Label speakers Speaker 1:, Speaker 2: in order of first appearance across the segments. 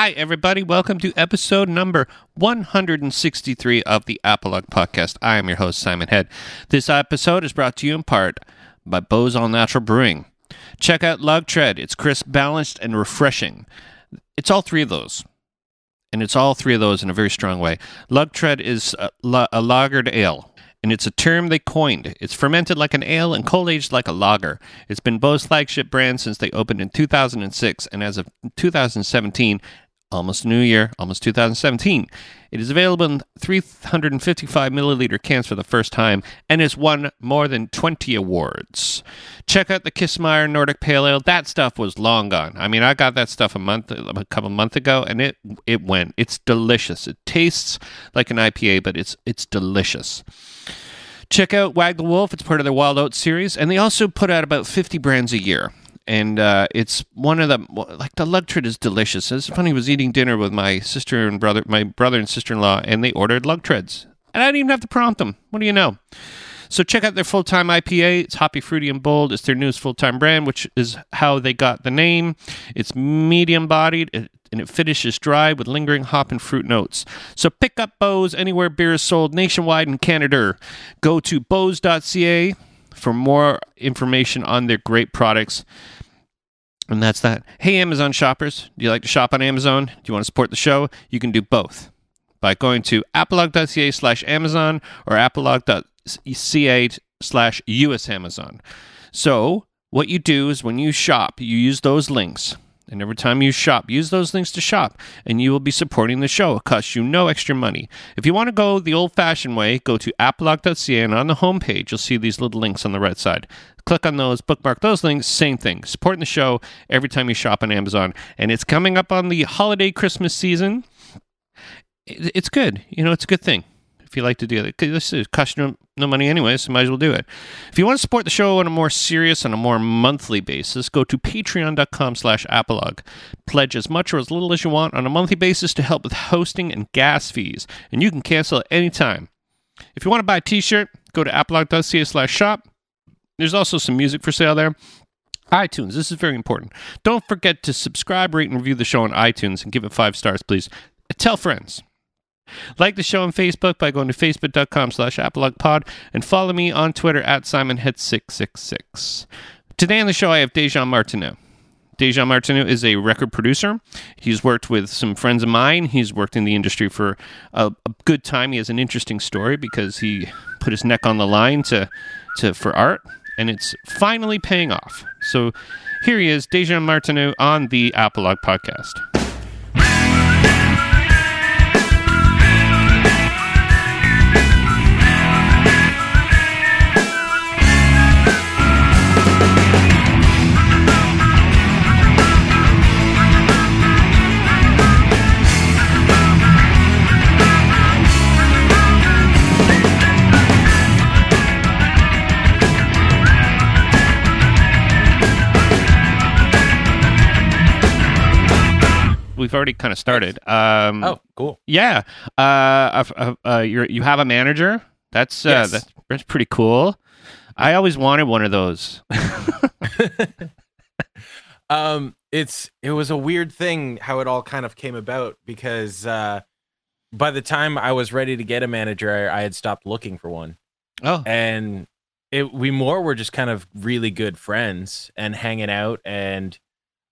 Speaker 1: Hi, everybody. Welcome to episode number 163 of the Apologue Podcast. I am your host, Simon Head. This episode is brought to you in part by Beau's All Natural Brewing. Check out Lug Tread. It's crisp, balanced, and refreshing. It's all three of those. And it's all three of those in a very strong way. Lug Tread is a, a lagered ale and it's a term they coined. It's fermented like an ale and cold aged like a lager. It's been Beau's flagship brand since they opened in 2006, and as of 2017, almost new year, almost 2017. It is available in 355 milliliter cans for the first time and has won more than 20 awards. Check out the Kissmeyer Nordic Pale Ale. That stuff was long gone. I mean, I got that stuff a month, a couple months ago, and it it went. It's delicious. It tastes like an IPA, but it's it's delicious. Check out Wag the Wolf. It's part of their Wild Oats series, and they also put out about 50 brands a year and uh, it's one of the like the lug tread is delicious. It's funny. I was eating dinner with my sister and brother, my brother and sister in law, and they ordered lug treads, and I didn't even have to prompt them. What do you know? So check out their full time IPA. It's hoppy, fruity, and bold. It's their newest full time brand, which is how they got the name. It's medium bodied. and it finishes dry with lingering hop and fruit notes. So pick up Beau's anywhere beer is sold nationwide in Canada. Go to beaus.ca for more information on their great products. And that's that. Hey, Amazon shoppers, do you like to shop on Amazon? Do you want to support the show? You can do both by going to apologue.ca slash Amazon or apologue.ca slash US Amazon. So, what you do is when you shop, you use those links. And every time you shop, use those links to shop, and you will be supporting the show. It costs you no extra money. If you want to go the old fashioned way, go to apologue.ca, and on the homepage, you'll see these little links on the right side. Click on those, bookmark those links, same thing. Supporting the show every time you shop on Amazon. And it's coming up on the holiday Christmas season. It's good. You know, it's a good thing if you like to do it. This is cost you no money anyway, so might as well do it. If you want to support the show on a more serious and a more monthly basis, go to patreon.com slash apologue. Pledge as much or as little as you want on a monthly basis to help with hosting and gas fees, and you can cancel at any time. If you want to buy a t-shirt, go to apologue.ca slash shop. There's also some music for sale there. iTunes, this is very important. Don't forget to subscribe, rate, and review the show on iTunes and give it five stars, please. Tell friends. Like the show on Facebook by going to facebook.com slash apologuepod and follow me on Twitter at simonhead666. Today on the show, I have Dejan Martineau. Dejan Martineau is a record producer. He's worked with some friends of mine. He's worked in the industry for a, a, good time. He has an interesting story because he put his neck on the line to, to for art, and it's finally paying off. So here he is, Dejan Martineau on the Apologue podcast. We've already kind of started. Um,
Speaker 2: oh, cool.
Speaker 1: Yeah. Uh, uh, uh, you you have a manager. That's uh, yes. that's, that's pretty cool. I always wanted one of those.
Speaker 2: um, it's it was a weird thing how it all kind of came about because uh, by the time I was ready to get a manager, I, I had stopped looking for one.
Speaker 1: Oh,
Speaker 2: and it we more were just kind of really good friends and hanging out and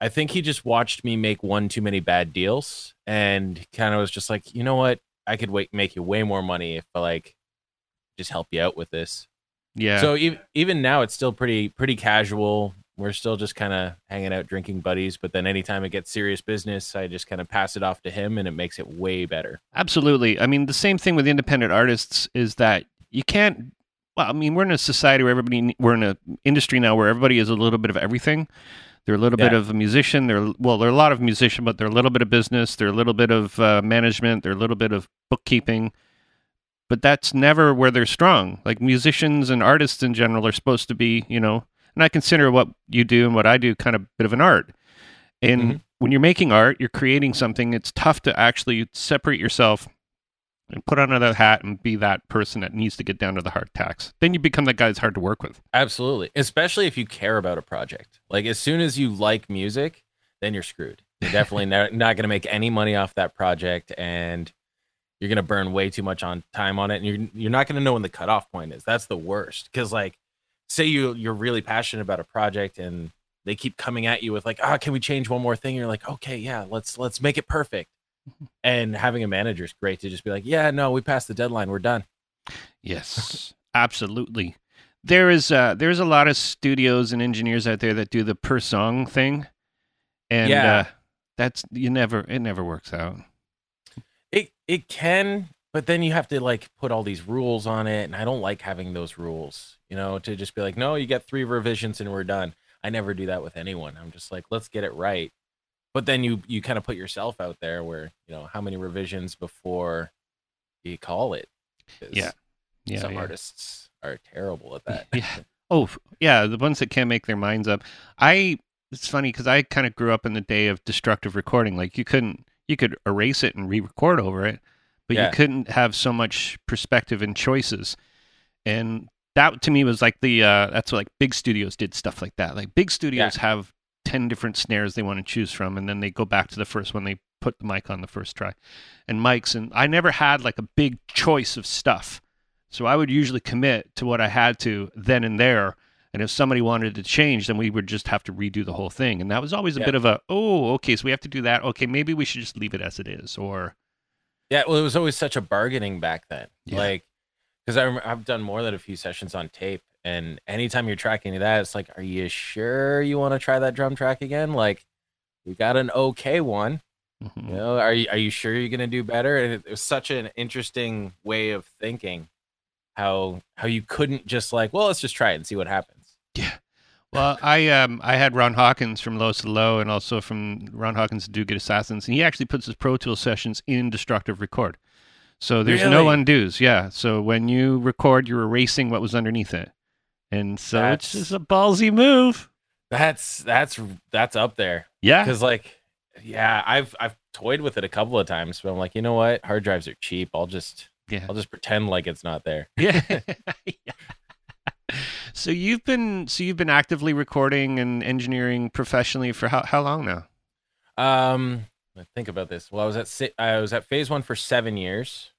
Speaker 2: I think he just watched me make one too many bad deals and kind of was just like, you know what? I could wait, make you way more money if I like just help you out with this.
Speaker 1: Yeah.
Speaker 2: So even even now, it's still pretty pretty casual. We're still just kind of hanging out, drinking buddies. But then anytime it gets serious business, I just kind of pass it off to him, and it makes it way better.
Speaker 1: Absolutely. I mean, the same thing with independent artists is that you can't. Well, I mean, we're in a society where everybody, we're in an industry now where everybody is a little bit of everything. They're a little yeah. bit of a musician. They're well, they're a lot of musician, but they're a little bit of business. They're a little bit of uh, management. They're a little bit of bookkeeping. But that's never where they're strong. Like musicians and artists in general are supposed to be, you know. And I consider what you do and what I do kind of a bit of an art. And mm-hmm. when you're making art, you're creating something. It's tough to actually separate yourself and put on another hat and be that person that needs to get down to the hard tax. Then you become that guy that's hard to work with.
Speaker 2: Absolutely. Especially if you care about a project. Like as soon as you like music, then you're screwed. You're definitely not, not going to make any money off that project, and you're going to burn way too much on time on it, and you're you're not going to know when the cutoff point is. That's the worst because like, say you you're really passionate about a project and they keep coming at you with like, ah, oh, can we change one more thing? And You're like, okay, yeah, let's let's make it perfect. And having a manager is great to just be like, yeah, no, we passed the deadline, we're done.
Speaker 1: Yes, absolutely. There is uh, there's a lot of studios and engineers out there that do the per song thing, and
Speaker 2: Yeah.
Speaker 1: uh, that's you never it never works out.
Speaker 2: It it can, but then you have to like put all these rules on it, and I don't like having those rules. You know, to just be like, no, you get three revisions and we're done. I never do that with anyone. I'm just like, let's get it right. But then you you kind of put yourself out there where you know how many revisions before you call it
Speaker 1: Yeah. Yeah,
Speaker 2: some
Speaker 1: yeah.
Speaker 2: artists are terrible at that.
Speaker 1: Yeah. Oh, yeah, the ones that can't make their minds up. I it's funny because I kind of grew up in the day of destructive recording. Like you couldn't you could erase it and re-record over it, but
Speaker 2: Yeah.
Speaker 1: you couldn't have so much perspective and choices. And that to me was like the uh that's what like big studios did stuff like that. Like big studios have 10 different snares they want to choose from and then they go back to the first one they put the mic on the first try. And mics and I never had like a big choice of stuff. So I would usually commit to what I had to then and there. And if somebody wanted to change, then we would just have to redo the whole thing. And that was always a
Speaker 2: Yeah.
Speaker 1: bit of a, oh, okay, so we have to do that. Okay, maybe we should just leave it as it is. Or,
Speaker 2: Yeah, well, it was always such a bargaining back then.
Speaker 1: Yeah.
Speaker 2: Like, because I I've done more than a few sessions on tape, and anytime you're tracking that, it's like, are you sure you want to try that drum track again? Like, we got an okay one.
Speaker 1: Mhm.
Speaker 2: You know, are you are you sure you're gonna do better? And it, it was such an interesting way of thinking. How how you couldn't just like, well, let's just try it and see what happens. Yeah.
Speaker 1: Well, I um I had Ron Hawkins from Low to Low and also from Ron Hawkins Do Good Assassins. And he actually puts his Pro Tool sessions in Destructive Record. So there's no
Speaker 2: Really?
Speaker 1: undos. Yeah. So when you record, you're erasing what was underneath it. And so it's
Speaker 2: That's-
Speaker 1: just a ballsy move.
Speaker 2: That's that's that's up there.
Speaker 1: Yeah.
Speaker 2: because like yeah i've i've toyed with it a couple of times but i'm like you know what hard drives are cheap i'll just
Speaker 1: Yeah.
Speaker 2: i'll just pretend like it's not there
Speaker 1: Yeah. so you've been so you've been actively recording and engineering professionally for how how long now?
Speaker 2: um think about this well i was at i was at phase one for seven years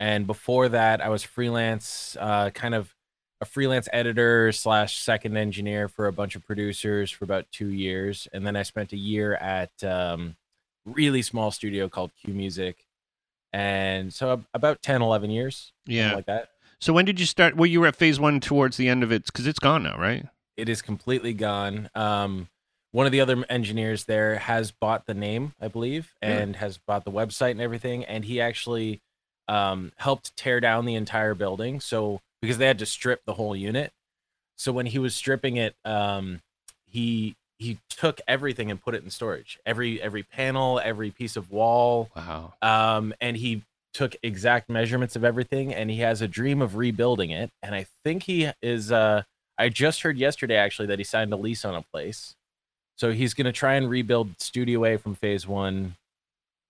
Speaker 2: and before that i was freelance uh kind of a freelance editor slash second engineer for a bunch of producers for about two years and then i spent a year at um really small studio called q music and so about 10 11 years
Speaker 1: Yeah.
Speaker 2: like that
Speaker 1: So when did you start? Well, you were at phase one towards the end of it because it's gone now, right?
Speaker 2: it is completely gone. Um, one of the other engineers there has bought the name, I believe, and has bought the website and everything. And he actually um, helped tear down the entire building. So because they had to strip the whole unit. So when he was stripping it, um, he he took everything and put it in storage. Every every panel, every piece of wall,
Speaker 1: Wow.
Speaker 2: um, and he took exact measurements of everything and he has a dream of rebuilding it and i think he is uh i just heard yesterday actually that he signed a lease on a place so he's going to try and rebuild studio a from phase one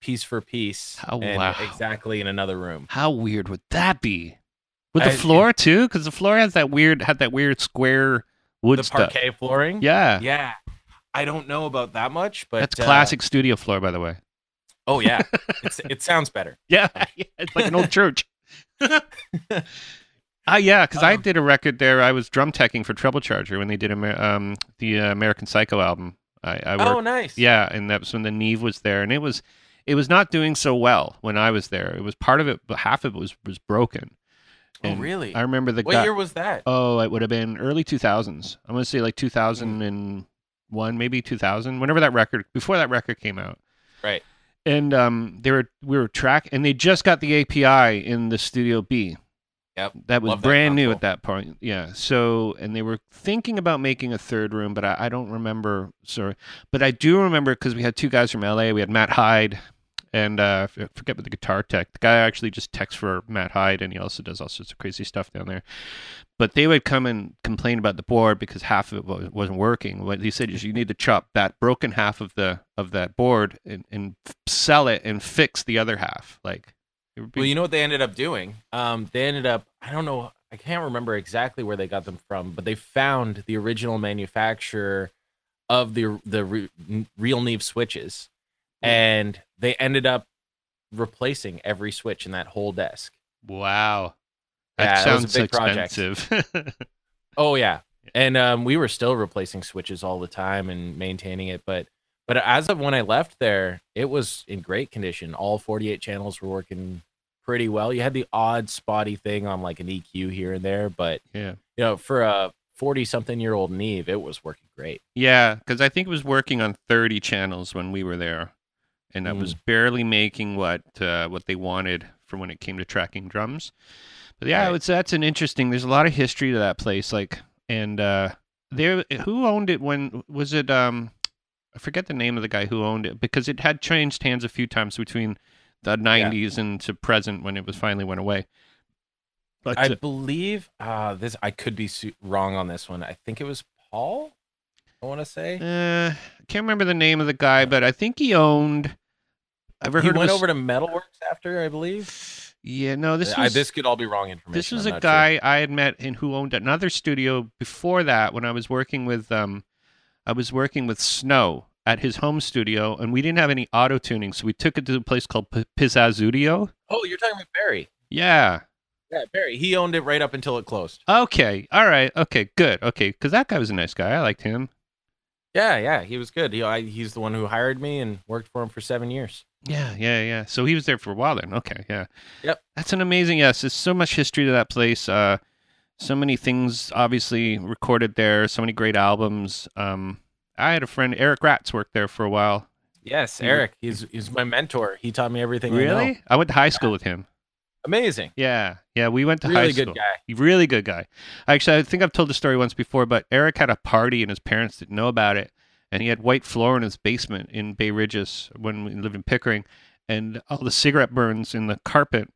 Speaker 2: piece for piece and
Speaker 1: wow.
Speaker 2: exactly in another room
Speaker 1: How weird would that be? With the
Speaker 2: I-
Speaker 1: floor too, because the floor has that weird had that weird square wood stuff.
Speaker 2: the
Speaker 1: stuff.
Speaker 2: parquet flooring
Speaker 1: Yeah.
Speaker 2: yeah i don't know about that much but
Speaker 1: That's
Speaker 2: uh,
Speaker 1: classic studio floor, by the way.
Speaker 2: oh yeah it's, it sounds better
Speaker 1: Yeah, it's like an old church. Ah, yeah, because I
Speaker 2: Um,
Speaker 1: did a record there. I was drum teching for Treble Charger when they did Amer- um, the uh, American Psycho album. I, I worked,
Speaker 2: oh nice
Speaker 1: yeah, and that was when the Neve was there, and it was it was not doing so well when I was there. It was part of it, but half of it was was broken.
Speaker 2: Oh really
Speaker 1: I remember the
Speaker 2: what
Speaker 1: guy.
Speaker 2: year was that
Speaker 1: Oh, it would have been early 2000s. I'm going to say like 2001, maybe 2000, whenever that record, before that record came out.
Speaker 2: Right.
Speaker 1: And um, they were, we were track, and they just got the API in the Studio B.
Speaker 2: Yep.
Speaker 1: That was
Speaker 2: Love that
Speaker 1: brand new
Speaker 2: console.
Speaker 1: at that point. Yeah. So, and they were thinking about making a third room, but I, I don't remember. Sorry. But I do remember because we had two guys from LA. We had Matt Hyde and uh, I forget what the guitar tech. The guy actually just texts for Matt Hyde and he also does all sorts of crazy stuff down there. But they would come and complain about the board because half of it wasn't working. What he said is you need to chop that broken half of the of that board and, and sell it and fix the other half. Like, it would be,
Speaker 2: Well, you know what they ended up doing? Um, they ended up, I don't know, I can't remember exactly where they got them from, but they found the original manufacturer of the the re, real Neve switches, and they ended up replacing every switch in that whole desk.
Speaker 1: Wow.
Speaker 2: Yeah,
Speaker 1: That
Speaker 2: that was a
Speaker 1: sounds
Speaker 2: big project.
Speaker 1: expensive.
Speaker 2: Oh yeah, and um, we were still replacing switches all the time and maintaining it. But but as of when I left there, it was in great condition. All 48 channels were working pretty well. You had the odd spotty thing on like an EQ here and there, but
Speaker 1: yeah.
Speaker 2: you know, for a 40 something year old Neve, it was working great.
Speaker 1: Yeah, because I think it was working on 30 channels when we were there, and it was barely making what uh, what they wanted for when it came to tracking drums. But yeah,
Speaker 2: Right.
Speaker 1: it's that's an interesting. There's a lot of history to that place, like, and uh, there, who owned it when was it? Um, I forget the name of the guy who owned it because it had changed hands a few times between the 90s and to present when it was finally went away. But
Speaker 2: I
Speaker 1: uh,
Speaker 2: believe uh, this. I could be su- wrong on this one. I think it was Paul. I want to say
Speaker 1: uh, I can't remember the name of the guy, but I think he owned. I ever
Speaker 2: he
Speaker 1: heard
Speaker 2: went
Speaker 1: of a,
Speaker 2: over to Metalworks after. I believe
Speaker 1: Yeah, no, this
Speaker 2: I,
Speaker 1: was
Speaker 2: this could all be wrong information.
Speaker 1: this was
Speaker 2: I'm
Speaker 1: a
Speaker 2: not sure.
Speaker 1: guy I had met and who owned another studio before that when I was working with um I was working with Snow at his home studio and we didn't have any auto tuning so we took it to a place called P- Pizzazudio.
Speaker 2: Oh, you're talking about Barry.
Speaker 1: Yeah.
Speaker 2: Yeah, Barry. He owned it right up until it closed.
Speaker 1: Okay. All right. Okay. Good. Okay. Because that guy was a nice guy. I liked him.
Speaker 2: Yeah, yeah, he was good. He, I, he's the one who hired me and worked for him for seven years.
Speaker 1: Yeah. Yeah. Yeah. So he was there for a while then. Okay. Yeah.
Speaker 2: Yep.
Speaker 1: That's an amazing. Yes. There's so much history to that place. Uh, so many things obviously recorded there. So many great albums. Um, I had a friend Eric Ratz worked there for a while.
Speaker 2: Yes. Eric. He's he's my mentor. He taught me everything. I know.
Speaker 1: Really? I went to high school with him.
Speaker 2: Amazing.
Speaker 1: Yeah, yeah, we went to high school.
Speaker 2: Really good guy.
Speaker 1: Really good guy. Actually, I think I've told the story once before, but Eric had a party and his parents didn't know about it, and he had white floor in his basement in Bay Ridges when we lived in Pickering, and all the cigarette burns in the carpet.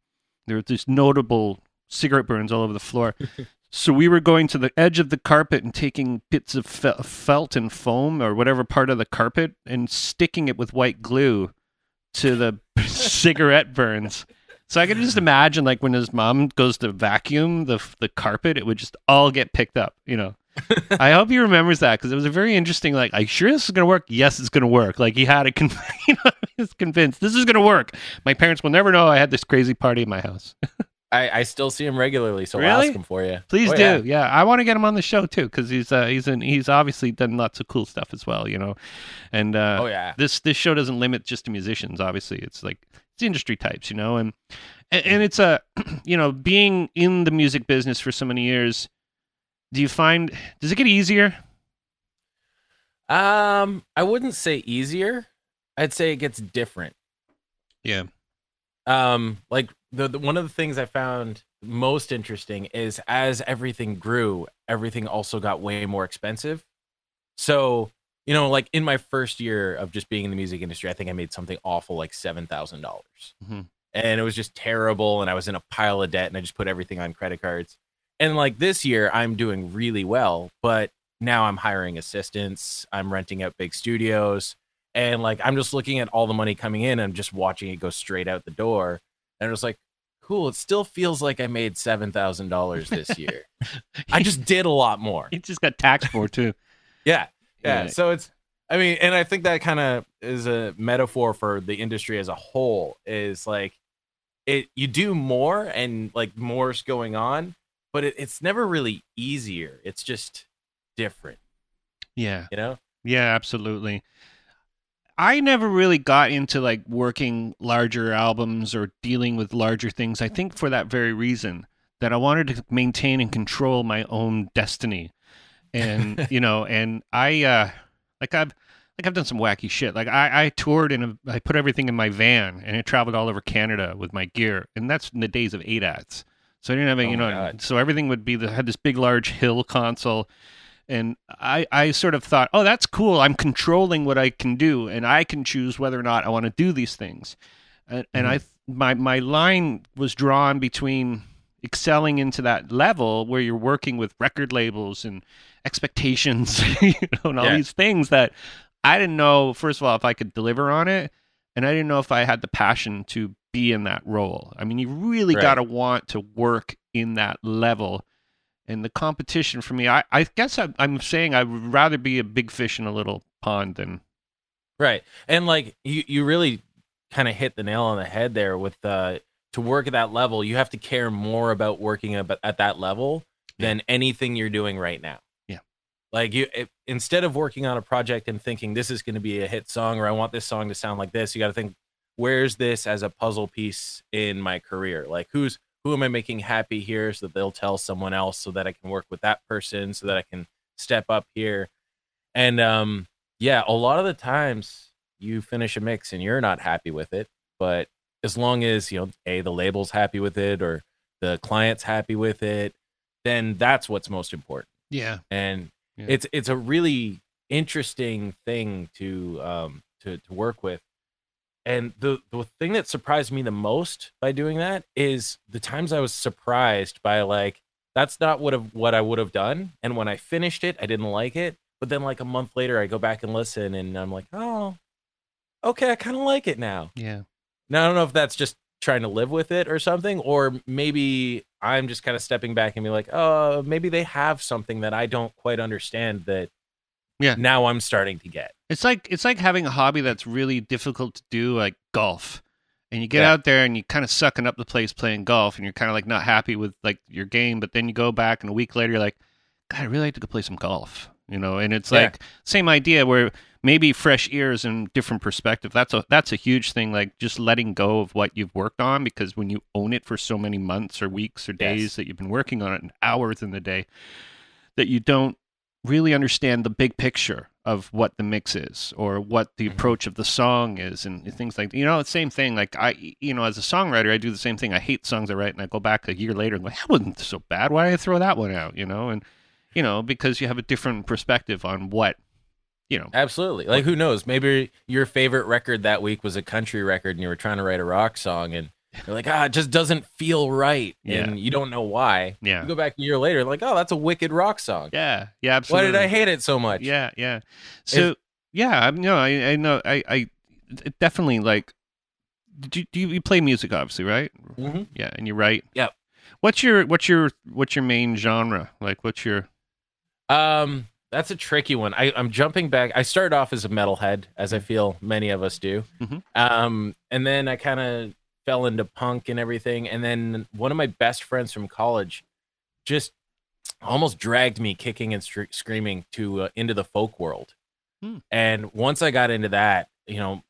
Speaker 1: There were these notable cigarette burns all over the floor. so we were going to the edge of the carpet and taking bits of fe- felt and foam or whatever part of the carpet and sticking it with white glue to the cigarette burns. So I could just imagine, like when his mom goes to vacuum the the carpet, it would just all get picked up. You know. I hope he remembers that because it was a very interesting. Like, you sure this is gonna work? Yes, it's gonna work. Like he had it, con- you know, he was convinced this is gonna work. My parents will never know I had this crazy party in my house.
Speaker 2: I, I still see him regularly, so I'll ask him for you.
Speaker 1: Please
Speaker 2: Oh,
Speaker 1: do.
Speaker 2: yeah.
Speaker 1: Yeah. I want to get him on the show too because he's uh, he's an, he's obviously done lots of cool stuff as well. You know, and uh,
Speaker 2: Oh yeah.
Speaker 1: this this show doesn't limit just to musicians obviously it's like industry types you know and and, and it's a you know being in the music business for so many years do you find does it get easier
Speaker 2: Um, I wouldn't say easier. I'd say it gets different.
Speaker 1: yeah
Speaker 2: um like the, the one of the things i found most interesting is as everything grew everything also got way more expensive so you know like in my first year of just being in the music industry i think i made something awful like $7000.
Speaker 1: Mhm.
Speaker 2: and it was just terrible and i was in a pile of debt and i just put everything on credit cards. And like this year i'm doing really well but now i'm hiring assistants i'm renting out big studios and like i'm just looking at all the money coming in and just watching it go straight out the door. And it was like cool it still feels like i made $7000 this year. I just did a lot more.
Speaker 1: He just got taxed for too.
Speaker 2: Yeah yeah
Speaker 1: Yeah.
Speaker 2: so it's i mean and i think that kind of is a metaphor for the industry as a whole is like it you do more and like more's going on but it, it's never really easier. It's just different.
Speaker 1: Yeah.
Speaker 2: You know?
Speaker 1: Yeah absolutely. I never really got into like working larger albums or dealing with larger things i think for that very reason that i wanted to maintain and control my own destiny and you know and i uh like i've like i've done some wacky shit like i i toured and i put everything in my van and it traveled all over canada with my gear and that's in the days of ADATs so i didn't have a
Speaker 2: Oh
Speaker 1: you know
Speaker 2: God.
Speaker 1: so everything would be the had this big large hill console and I, I sort of thought, oh, that's cool. I'm controlling what I can do, and I can choose whether or not I want to do these things. And, and I, my my line was drawn between excelling into that level where you're working with record labels and expectations, you know, and all
Speaker 2: Yeah.
Speaker 1: these things that I didn't know. First of all, if I could deliver on it, and I didn't know if I had the passion to be in that role. I mean, you really
Speaker 2: Right.
Speaker 1: got to want to work in that level and the competition for me I, I guess I, i'm saying i would rather be a big fish in a little pond than
Speaker 2: Right. And like you you really kind of hit the nail on the head there with uh to work at that level, you have to care more about working at, at that level than anything you're doing right now. Like you if, instead of working on a project and thinking this is going to be a hit song or I want this song to sound like this, you got to think where's this as a puzzle piece in my career? Like who's who am I making happy here so that they'll tell someone else so that I can work with that person so that I can step up here. And um yeah, a lot of the times you finish a mix and you're not happy with it, but as long as, you know, A, the label's happy with it or the client's happy with it, then that's what's most important.
Speaker 1: Yeah.
Speaker 2: And
Speaker 1: Yeah.
Speaker 2: it's it's a really interesting thing to um to to work with. And the the thing that surprised me the most by doing that is the times I was surprised by like that's not what have what I would have done. And when I finished it, I didn't like it. But then like a month later, I go back and listen, and I'm like, oh, okay, I kind of like it now.
Speaker 1: Yeah.
Speaker 2: Now I don't know if that's just trying to live with it or something, or maybe I'm just kind of stepping back and be like, oh, maybe they have something that I don't quite understand that.
Speaker 1: Yeah.
Speaker 2: Now I'm starting to get.
Speaker 1: It's like it's like having a hobby that's really difficult to do, like golf. And you get
Speaker 2: Yeah.
Speaker 1: out there and you kind of sucking up the place playing golf, and you're kind of like not happy with like your game. But then you go back, and a week later, you're like, God, I really like to go play some golf. You know, and it's
Speaker 2: Yeah.
Speaker 1: like same idea where maybe fresh ears and different perspective. That's a that's a huge thing. Like just letting go of what you've worked on because when you own it for so many months or weeks or days
Speaker 2: Yes.
Speaker 1: that you've been working on it and hours in the day, that you don't really understand the big picture of what the mix is or what the
Speaker 2: Mhm.
Speaker 1: approach of the song is and things like you know it's the same thing like i you know as a songwriter i do the same thing i hate songs i write and i go back a year later and go that wasn't so bad why did i throw that one out you know and you know because you have a different perspective on what you know
Speaker 2: Absolutely. Like who knows? Maybe your favorite record that week was a country record, and you were trying to write a rock song, and you're like, ah, it just doesn't feel right,
Speaker 1: Yeah.
Speaker 2: and you don't know why.
Speaker 1: yeah
Speaker 2: You go back a year later, like, oh, that's a wicked rock song.
Speaker 1: yeah yeah Absolutely.
Speaker 2: Why did I hate it so much?
Speaker 1: Yeah, yeah. So yeah, I no, I I know I I definitely like. Do you, do you, play music obviously right?
Speaker 2: Mhm.
Speaker 1: Yeah, and you write.
Speaker 2: Yep.
Speaker 1: What's your what's your what's your main genre? Like, what's your
Speaker 2: Um, that's a tricky one. I, I'm jumping back. I started off as a metalhead, as I feel many of us do.
Speaker 1: Mhm.
Speaker 2: Um, and then I kind of fell into punk and everything. And then one of my best friends from college just almost dragged me kicking and screaming to uh, into the folk world.
Speaker 1: Hmm.
Speaker 2: And once I got into that, you know,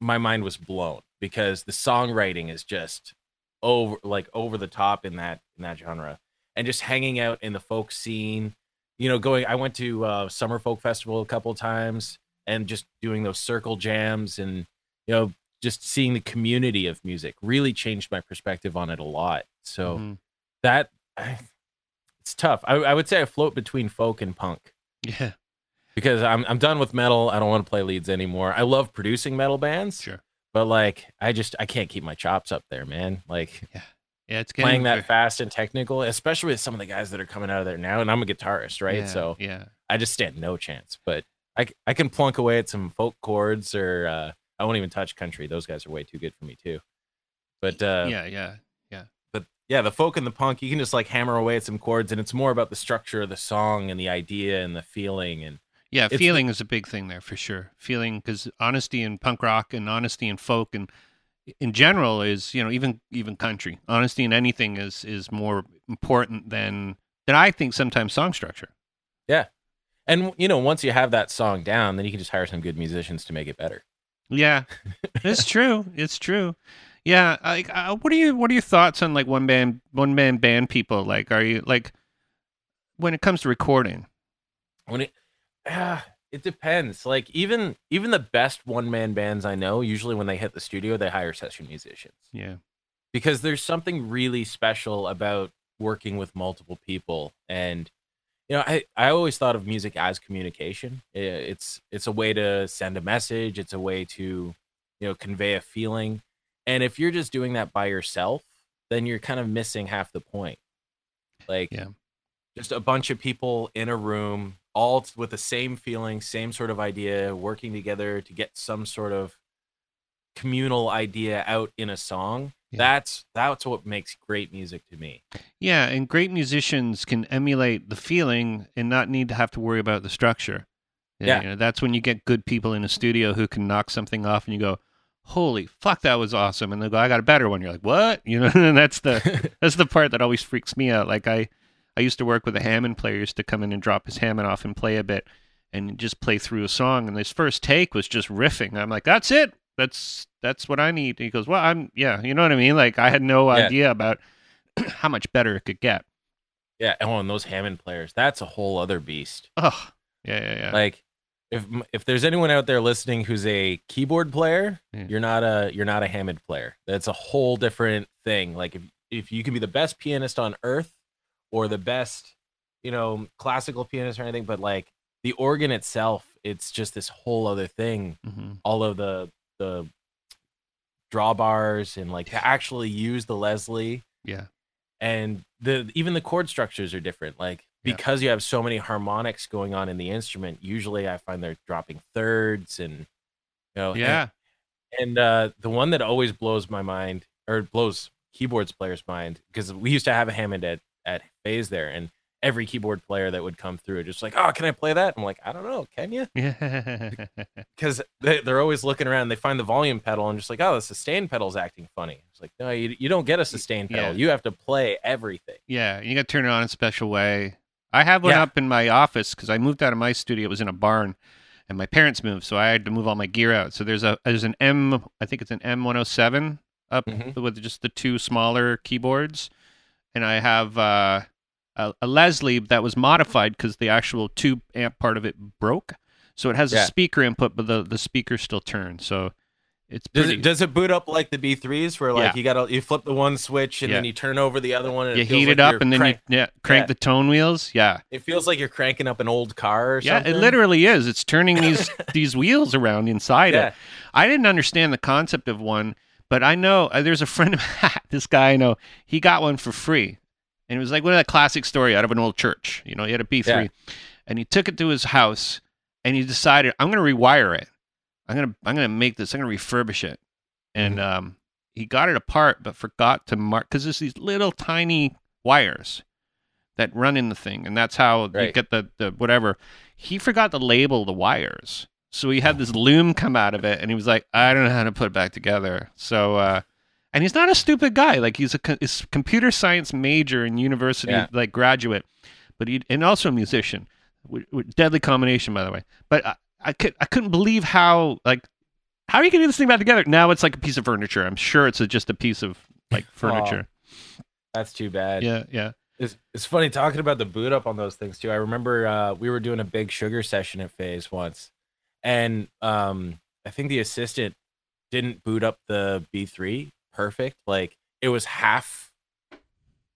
Speaker 2: my mind was blown because the songwriting is just over like over the top in that in that genre and just hanging out in the folk scene you know going i went to uh summer folk festival a couple of times and just doing those circle jams and you know just seeing the community of music really changed my perspective on it a lot. So
Speaker 1: Mhm.
Speaker 2: that I, it's tough. I, I would say i float between folk and punk.
Speaker 1: Yeah.
Speaker 2: Because i'm i'm done with metal. I don't want to play leads anymore. I love producing metal bands
Speaker 1: sure.
Speaker 2: but like i just i can't keep my chops up there man. Like
Speaker 1: yeah it's
Speaker 2: playing that
Speaker 1: ver-
Speaker 2: fast and technical, especially with some of the guys that are coming out of there now. And I'm a guitarist, right?
Speaker 1: yeah,
Speaker 2: So
Speaker 1: yeah
Speaker 2: I just stand no chance. But I I can plunk away at some folk chords, or uh, I won't even touch country. Those guys are way too good for me too. But uh,
Speaker 1: yeah yeah
Speaker 2: but yeah, the folk and the punk, you can just like hammer away at some chords, and it's more about the structure of the song and the idea and the feeling. And
Speaker 1: yeah feeling is a big thing there for sure feeling because honesty in punk rock and honesty in folk and in general is you know even even country honesty in anything is is more important than than i think sometimes song structure Yeah,
Speaker 2: and you know, once you have that song down, then you can just hire some good musicians to make it better.
Speaker 1: Yeah, it's true. It's true. Yeah, like, uh, what are you? What are your thoughts on like one band, one man band people? Like, are you like when it comes to recording?
Speaker 2: when it ah, it depends like even even the best one man bands i know usually when they hit the studio they hire session musicians.
Speaker 1: Yeah,
Speaker 2: because there's something really special about working with multiple people and you know i i always thought of music as communication. It's it's a way to send a message it's a way to you know convey a feeling and if you're just doing that by yourself then you're kind of missing half the point. Like
Speaker 1: Yeah.
Speaker 2: just a bunch of people in a room all with the same feeling same sort of idea working together to get some sort of communal idea out in a song
Speaker 1: Yeah.
Speaker 2: that's that's what makes great music to me
Speaker 1: yeah, and great musicians can emulate the feeling and not need to have to worry about the structure.
Speaker 2: Yeah.
Speaker 1: you know, that's when you get good people in a studio who can knock something off, and you go, "Holy fuck, that was awesome!" And they go, "I got a better one." You're like, "What?" You know, and that's the that's the part that always freaks me out. Like I, I used to work with a Hammond player, used to come in and drop his Hammond off and play a bit, and just play through a song. And his first take was just riffing. I'm like, "That's it. That's that's what I need." And he goes, "Well, I'm yeah, you know what I mean." Like I had no
Speaker 2: Yeah.
Speaker 1: idea about how much better it could get.
Speaker 2: yeah. Oh, and those Hammond players, that's a whole other beast.
Speaker 1: Oh, yeah, yeah, yeah.
Speaker 2: Like if if there's anyone out there listening who's a keyboard player,
Speaker 1: Yeah.
Speaker 2: you're not a you're not a Hammond player. That's a whole different thing. Like if if you can be the best pianist on earth or the best, you know, classical pianist or anything, but like the organ itself, it's just this whole other thing.
Speaker 1: hmm
Speaker 2: All of the the drawbars and like to actually use the Leslie
Speaker 1: Yeah,
Speaker 2: and the even the chord structures are different like
Speaker 1: Yeah.
Speaker 2: because you have so many harmonics going on in the instrument usually i find they're dropping thirds and you know and-
Speaker 1: yeah,
Speaker 2: and, uh the one that always blows my mind or blows keyboards players mind because we used to have a hammond at at phase there and every keyboard player that would come through just like oh can i play that i'm like i don't know can you
Speaker 1: yeah.
Speaker 2: because they, they're always looking around and they find the volume pedal and just like oh the sustain pedal's acting funny it's like no you, you don't get a sustain pedal
Speaker 1: Yeah.
Speaker 2: you have to play everything
Speaker 1: Yeah, you got to turn it on in a special way. I have one
Speaker 2: Yeah.
Speaker 1: up in my office because I moved out of my studio. It was in a barn, and my parents moved, so I had to move all my gear out. So there's a there's an M, I think it's an M107 up
Speaker 2: Mhm.
Speaker 1: with just the two smaller keyboards, and I have uh, a, a Leslie that was modified because the actual tube amp part of it broke. So it has a speaker input, but the the speaker still turns. So it's
Speaker 2: Does it does it boot up like the B3s where like
Speaker 1: Yeah.
Speaker 2: you gotta you flip the one switch and
Speaker 1: Yeah.
Speaker 2: then you turn over the other one and
Speaker 1: you
Speaker 2: it
Speaker 1: heat
Speaker 2: like
Speaker 1: it up and then
Speaker 2: crank-
Speaker 1: you yeah, crank
Speaker 2: Yeah.
Speaker 1: the tone wheels. Yeah.
Speaker 2: it feels like you're cranking up an old car or
Speaker 1: Yeah,
Speaker 2: something.
Speaker 1: it literally is. It's turning these these wheels around inside
Speaker 2: Yeah.
Speaker 1: it. I didn't understand the concept of one, but I know uh, there's a friend of this guy I know. He got one for free, and it was like one of that classic story out of an old church. You know, he had a B three,
Speaker 2: Yeah.
Speaker 1: and he took it to his house, and he decided I'm going to rewire it. I'm gonna I'm gonna make this. I'm gonna refurbish it, and
Speaker 2: Mm-hmm.
Speaker 1: um, he got it apart, but forgot to mark because there's these little tiny wires that run in the thing, and that's how you get the, the whatever. He forgot to label the wires, so he had this loom come out of it, and he was like, "I don't know how to put it back together." So, uh, and he's not a stupid guy. Like he's a co- he's a computer science major and university
Speaker 2: Yeah.
Speaker 1: like graduate, but he and also a musician. W- w- deadly combination, by the way. But I, I could I couldn't believe how like how are you getting this thing back together? Now it's like a piece of furniture. I'm sure it's a, just a piece of like furniture.
Speaker 2: That's too bad.
Speaker 1: yeah, yeah.
Speaker 2: It's, it's funny talking about the boot up on those things too. I remember uh, we were doing a big sugar session at Phase once, and um, I think the assistant didn't boot up the B3 perfect. Like it was half.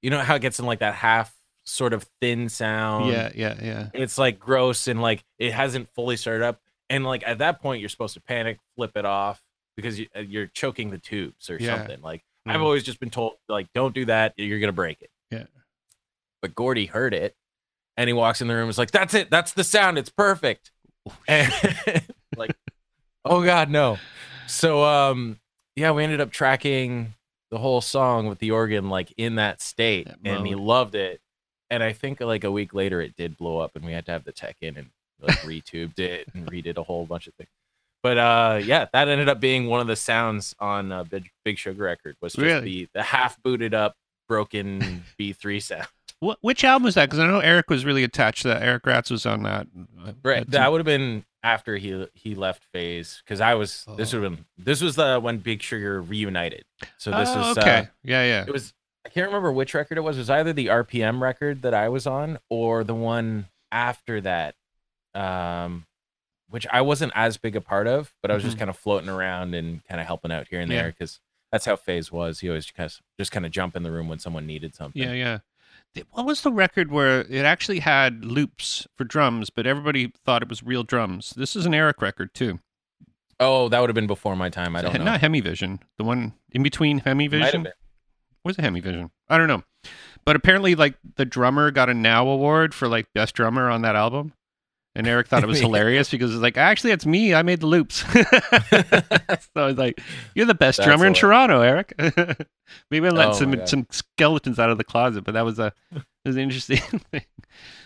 Speaker 2: You know how it gets in like that half sort of thin sound.
Speaker 1: yeah, yeah, yeah.
Speaker 2: it's like gross and like it hasn't fully started up. And like at that point, you're supposed to panic, flip it off because uh, you're choking the tubes or
Speaker 1: Yeah.
Speaker 2: something. Like. I've always just been told, like, don't do that. You're gonna break it.
Speaker 1: Yeah.
Speaker 2: But Gordie heard it, and he walks in the room. and is like, "That's it. That's the sound. It's perfect."
Speaker 1: Oh,
Speaker 2: And like, oh god, no. So um, yeah, we ended up tracking the whole song with the organ like in that state,
Speaker 1: That
Speaker 2: and he loved it. And I think like a week later, it did blow up, and we had to have the tech in and like retubed it and redid a whole bunch of things. But uh, yeah, that ended up being one of the sounds on uh, Big, Big Sugar record was just
Speaker 1: Really?
Speaker 2: the the half booted up broken B3 sound.
Speaker 1: What which album was that? Because I know Eric was really attached to that. Eric Ratz was on that.
Speaker 2: Right,
Speaker 1: That's-
Speaker 2: that would have been after he he left Phase because I was this
Speaker 1: Oh.
Speaker 2: would have been this was the when Big Sugar reunited. So this
Speaker 1: Oh,
Speaker 2: is
Speaker 1: okay.
Speaker 2: uh,
Speaker 1: yeah, yeah.
Speaker 2: it was I can't remember which record it was. It was either the RPM record that I was on or the one after that, um, which I wasn't as big a part of, but I was just
Speaker 1: Mhm.
Speaker 2: kind of floating around and kind of helping out here and
Speaker 1: Yeah.
Speaker 2: there because that's how Phase was. He always kind of just kind of jump in the room when someone needed something.
Speaker 1: Yeah, yeah. What was the record where it actually had loops for drums, but everybody thought it was real drums? This is an Eric record too.
Speaker 2: Oh, that would have been before my time. I don't know.
Speaker 1: Not Hemivision. The one in between Hemivision. Was it Hemivision? I don't know. But apparently, like the drummer got a Now award for like best drummer on that album, and Eric thought it was hilarious because it's like actually it's me. I made the loops. so I was like, "You're the best
Speaker 2: That's
Speaker 1: drummer in. Toronto, Eric." Maybe I let
Speaker 2: Oh,
Speaker 1: some some skeletons out of the closet, but that was a it was an interesting thing.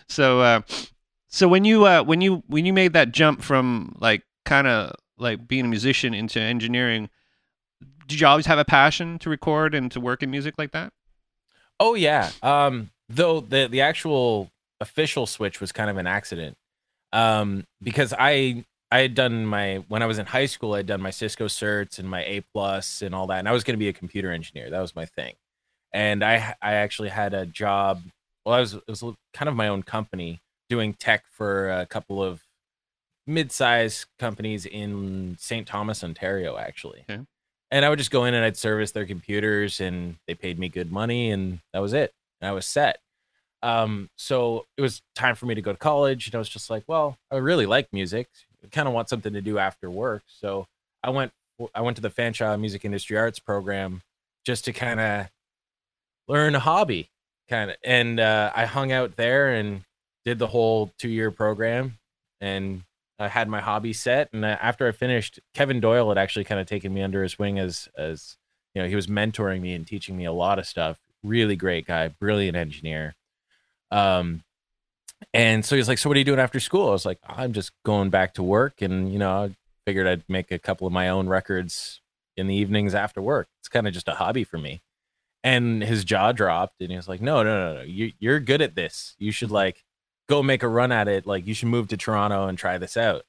Speaker 1: So, uh, So when you uh, when you when you made that jump from like kind of like being a musician into engineering, did you always have a passion to record and to work in music like that?
Speaker 2: Oh yeah. Um, though the the actual official switch was kind of an accident. Um, because I I had done my when I was in high school, I'd done my Cisco certs and my A plus and all that, and I was going to be a computer engineer. That was my thing. And I I actually had a job. Well, I was it was kind of my own company doing tech for a couple of mid-sized companies in St. Thomas, Ontario, actually.
Speaker 1: Okay.
Speaker 2: And I would just go in and I'd service their computers, and they paid me good money, and that was it. And I was set. Um, so it was time for me to go to college, and I was just like, well, I really like music. I kind of want something to do after work. So I went I went to the Fanshawe Music Industry Arts program just to kind of learn a hobby, kind of. And uh, I hung out there and did the whole two year program, and I had my hobby set. And uh, after I finished, Kevin Doyle had actually kind of taken me under his wing as as you know he was mentoring me and teaching me a lot of stuff. Really great guy, brilliant engineer. Um, and so he's like, "So what are you doing after school?" I was like, "I'm just going back to work, and you know, I figured I'd make a couple of my own records in the evenings after work. It's kind of just a hobby for me." And his jaw dropped, and he was like, "No, no, no, no. You, you're good at this. You should like go make a run at it. Like you should move to Toronto and try this out."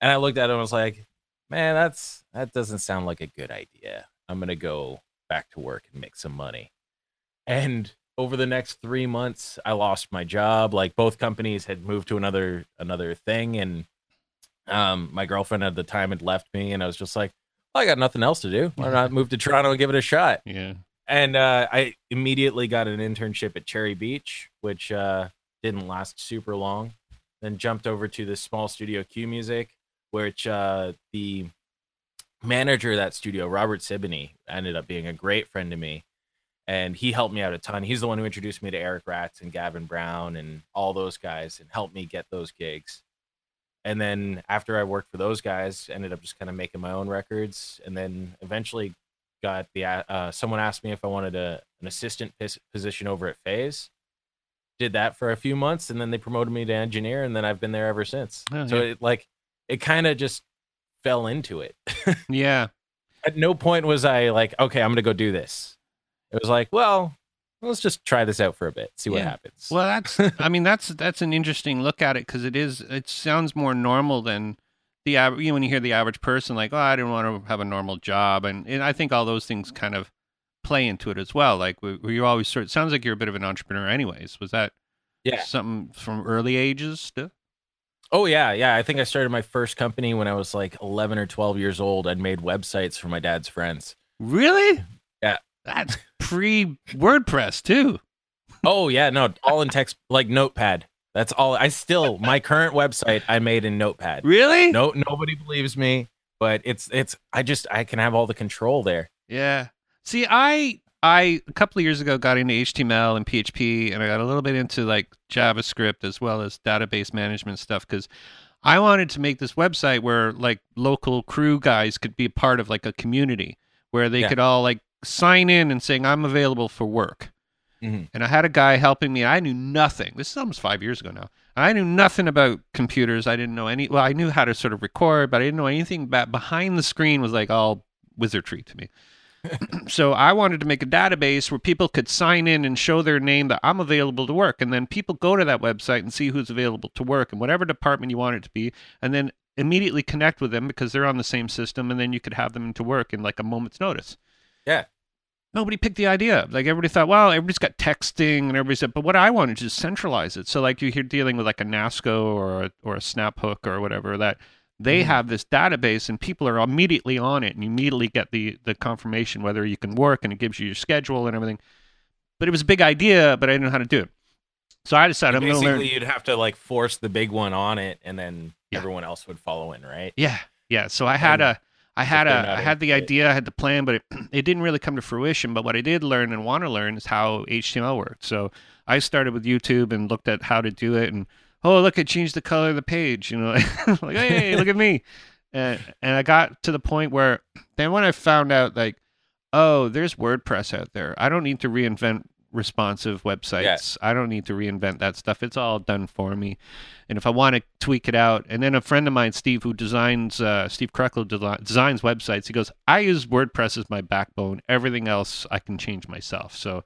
Speaker 2: And I looked at him and was like, "Man, that's that doesn't sound like a good idea. I'm gonna go back to work and make some money." And over the next three months, I lost my job. Like both companies had moved to another another thing, and um, my girlfriend at the time had left me, and I was just like, well, I got nothing else to do. Why not move to Toronto and give it a shot?
Speaker 1: Yeah.
Speaker 2: And uh, I immediately got an internship at Cherry Beach, which uh, didn't last super long. Then jumped over to the small studio Q Music, which uh, the manager of that studio, Robert Sibony, ended up being a great friend to me and he helped me out a ton. He's the one who introduced me to Eric Ratz and Gavin Brown and all those guys and helped me get those gigs. And then after I worked for those guys, ended up just kind of making my own records, and then eventually got the uh, someone asked me if I wanted a, an assistant position over at Phase. Did that for a few months, and then they promoted me to engineer, and then I've been there ever since.
Speaker 1: Oh,
Speaker 2: so
Speaker 1: yeah.
Speaker 2: it like it kind of just fell into it.
Speaker 1: Yeah.
Speaker 2: At no point was I like, okay, I'm gonna go do this. It was like, well, let's just try this out for a bit, see what
Speaker 1: Yeah.
Speaker 2: happens.
Speaker 1: Well, that's. I mean, that's that's an interesting look at it because it is. It sounds more normal than the average. You know, when you hear the average person, like, oh, I didn't want to have a normal job, and, and I think all those things kind of play into it as well. Like, were you always sort? It sounds like you're a bit of an entrepreneur, anyways. Was that
Speaker 2: Yeah.
Speaker 1: something from early ages? Still?
Speaker 2: Oh yeah, yeah. I think I started my first company when I was like 11 or 12 years old. I'd made websites for my dad's friends.
Speaker 1: Really? That's pre WordPress too.
Speaker 2: Oh yeah, no, all in text like Notepad. That's all. I still my current website I made in Notepad.
Speaker 1: Really?
Speaker 2: No, nobody believes me, but it's it's. I just I can have all the control there.
Speaker 1: Yeah. See, I I a couple of years ago got into HTML and PHP, and I got a little bit into like JavaScript as well as database management stuff because I wanted to make this website where like local crew guys could be a part of like a community where they
Speaker 2: Yeah.
Speaker 1: could all like sign in and saying I'm available for work.
Speaker 2: Mhm.
Speaker 1: And I had a guy helping me. I knew nothing. This is almost five years ago now. I knew nothing about computers. I didn't know any. Well, I knew how to sort of record, but I didn't know anything. But behind the screen was like all wizardry to me. so I wanted to make a database where people could sign in and show their name that I'm available to work, and then people go to that website and see who's available to work in whatever department you want it to be, and then immediately connect with them because they're on the same system, and then you could have them into work in like a moment's notice
Speaker 2: Yeah.
Speaker 1: nobody picked the idea up. Like everybody thought, well, everybody's got texting and everybody said, but what I wanted to just centralize it. So like you're dealing with like a NASCO or a, or a Snaphook or whatever that they
Speaker 2: Mhm.
Speaker 1: have this database and people are immediately on it and you immediately get the the confirmation whether you can work and it gives you your schedule and everything. But it was a big idea, but I didn't know how to do it. So I decided I'm going to
Speaker 2: Basically,
Speaker 1: learn.
Speaker 2: you'd have to like force the big one on it, and then
Speaker 1: Yeah.
Speaker 2: everyone else would follow in, right?
Speaker 1: Yeah, yeah. So I had
Speaker 2: And
Speaker 1: a, I had a, I had the idea, I had the plan, but it, it didn't really come to fruition. But what I did learn and want to learn is how HTML worked. So I started with YouTube and looked at how to do it, and oh look, it changed the color of the page. You know, like hey, look at me. And and I got to the point where then when I found out like, oh, there's WordPress out there. I don't need to reinvent responsive websites. I don't need to reinvent that stuff. It's all done for me. And if I want to tweak it out, and then a friend of mine, Steve, who designs uh, Steve Kreckle de- designs websites, he goes, "I use WordPress as my backbone. Everything else I can change myself." So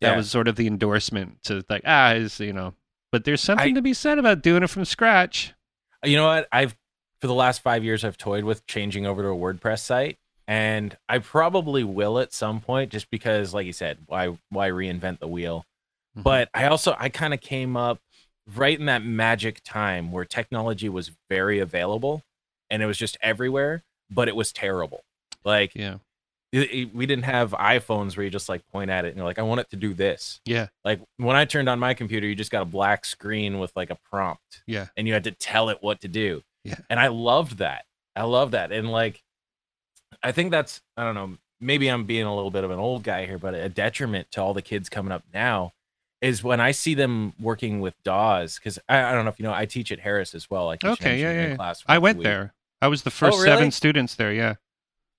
Speaker 1: that
Speaker 2: Yeah.
Speaker 1: was sort of the endorsement to like, ah, is you know. But there's something
Speaker 2: I-
Speaker 1: to be said about doing it from scratch.
Speaker 2: You know what? I've for the last five years I've toyed with changing over to a WordPress site, and I probably will at some point, just because, like you said, why why reinvent the wheel?
Speaker 1: Mhm.
Speaker 2: But I also I kind of came up right in that magic time where technology was very available and it was just everywhere, but it was terrible. Like
Speaker 1: yeah,
Speaker 2: it, it- we didn't have iPhones where you just like point at it and you're like, I want it to do this.
Speaker 1: yeah,
Speaker 2: Like when I turned on my computer, you just got a black screen with like a prompt
Speaker 1: yeah,
Speaker 2: and you had to tell it what to do.
Speaker 1: Yeah.
Speaker 2: And I loved that. I love that. And like, I think that's, I don't know, maybe I'm being a little bit of an old guy here, but a detriment to all the kids coming up now is when I see them working with DAWs. Cause I, I don't know if you know, I teach at Harris as well. I
Speaker 1: Okay, yeah, yeah, yeah. I went there. I was the first
Speaker 2: Oh, really?
Speaker 1: seven students there. Yeah.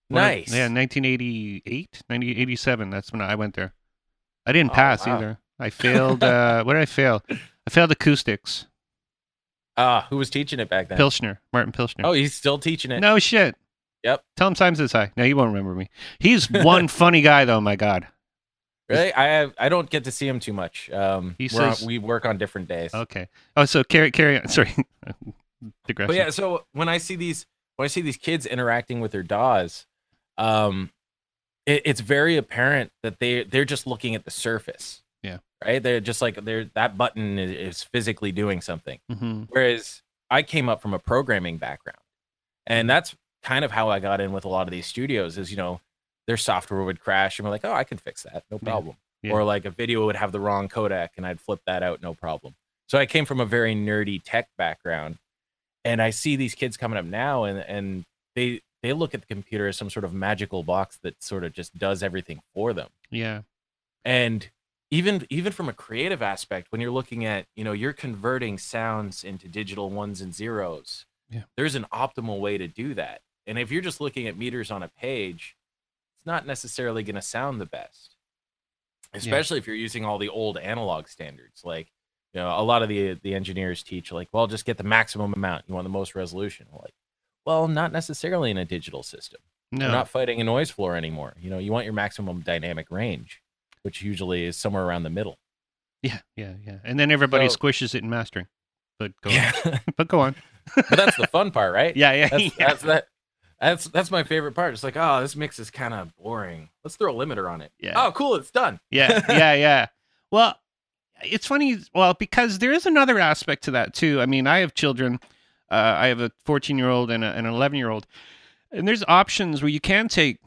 Speaker 1: One of-
Speaker 2: Nice.
Speaker 1: yeah, 1988, 1987. That's when I went there. I didn't
Speaker 2: Oh,
Speaker 1: pass
Speaker 2: wow.
Speaker 1: either. I failed. uh, what did I fail? I failed acoustics.
Speaker 2: Ah, who was teaching it back then?
Speaker 1: Pilsner, Martin Pilsner.
Speaker 2: Oh, he's still teaching it.
Speaker 1: no shit.
Speaker 2: Yep.
Speaker 1: Tell him Simon says hi. No, he won't remember me. He's one funny guy though. My God.
Speaker 2: Really? I have, I don't get to see him too much. Um,
Speaker 1: He
Speaker 2: we're on-
Speaker 1: says-
Speaker 2: we work on different days.
Speaker 1: Okay. Oh, so carry carry on. Sorry.
Speaker 2: But yeah, so when I see these when I see these kids interacting with their DAWs, um, it, it's very apparent that they they're just looking at the surface.
Speaker 1: Yeah.
Speaker 2: Right. They're just like they're that button is, is physically doing something.
Speaker 1: hmm
Speaker 2: Whereas I came up from a programming background, and that's kind of how I got in with a lot of these studios. Is you know their software would crash, and we're like, oh, I can fix that, no
Speaker 1: Yeah.
Speaker 2: problem.
Speaker 1: Yeah.
Speaker 2: Or like a video would have the wrong codec, and I'd flip that out, no problem. So I came from a very nerdy tech background, and I see these kids coming up now, and and they they look at the computer as some sort of magical box that sort of just does everything for them
Speaker 1: Yeah.
Speaker 2: and even even from a creative aspect when you're looking at you know you're converting sounds into digital ones and zeros
Speaker 1: Yeah.
Speaker 2: there's an optimal way to do that and if you're just looking at meters on a page it's not necessarily going to sound the best especially if you're using all the old analog standards like you know a lot of the the engineers teach like well just get the maximum amount you want the most resolution like well not necessarily in a digital system
Speaker 1: No.
Speaker 2: we're not fighting a noise floor anymore. You know, you want your maximum dynamic range, which usually is somewhere around the middle.
Speaker 1: yeah. Yeah. Yeah. And then everybody
Speaker 2: So-
Speaker 1: squishes it in mastering. But go. On. But go on.
Speaker 2: but that's the fun part, right?
Speaker 1: Yeah. Yeah.
Speaker 2: that's,
Speaker 1: yeah.
Speaker 2: that's that. That's that's my favorite part. It's like, oh, this mix is kind of boring. Let's throw a limiter on it.
Speaker 1: Yeah.
Speaker 2: Oh, cool, it's done.
Speaker 1: yeah, yeah, yeah. Well, it's funny. Well, because there is another aspect to that too. I mean, I have children. Uh, I have a 14 year old and a, an 11 year old, and there's options where you can take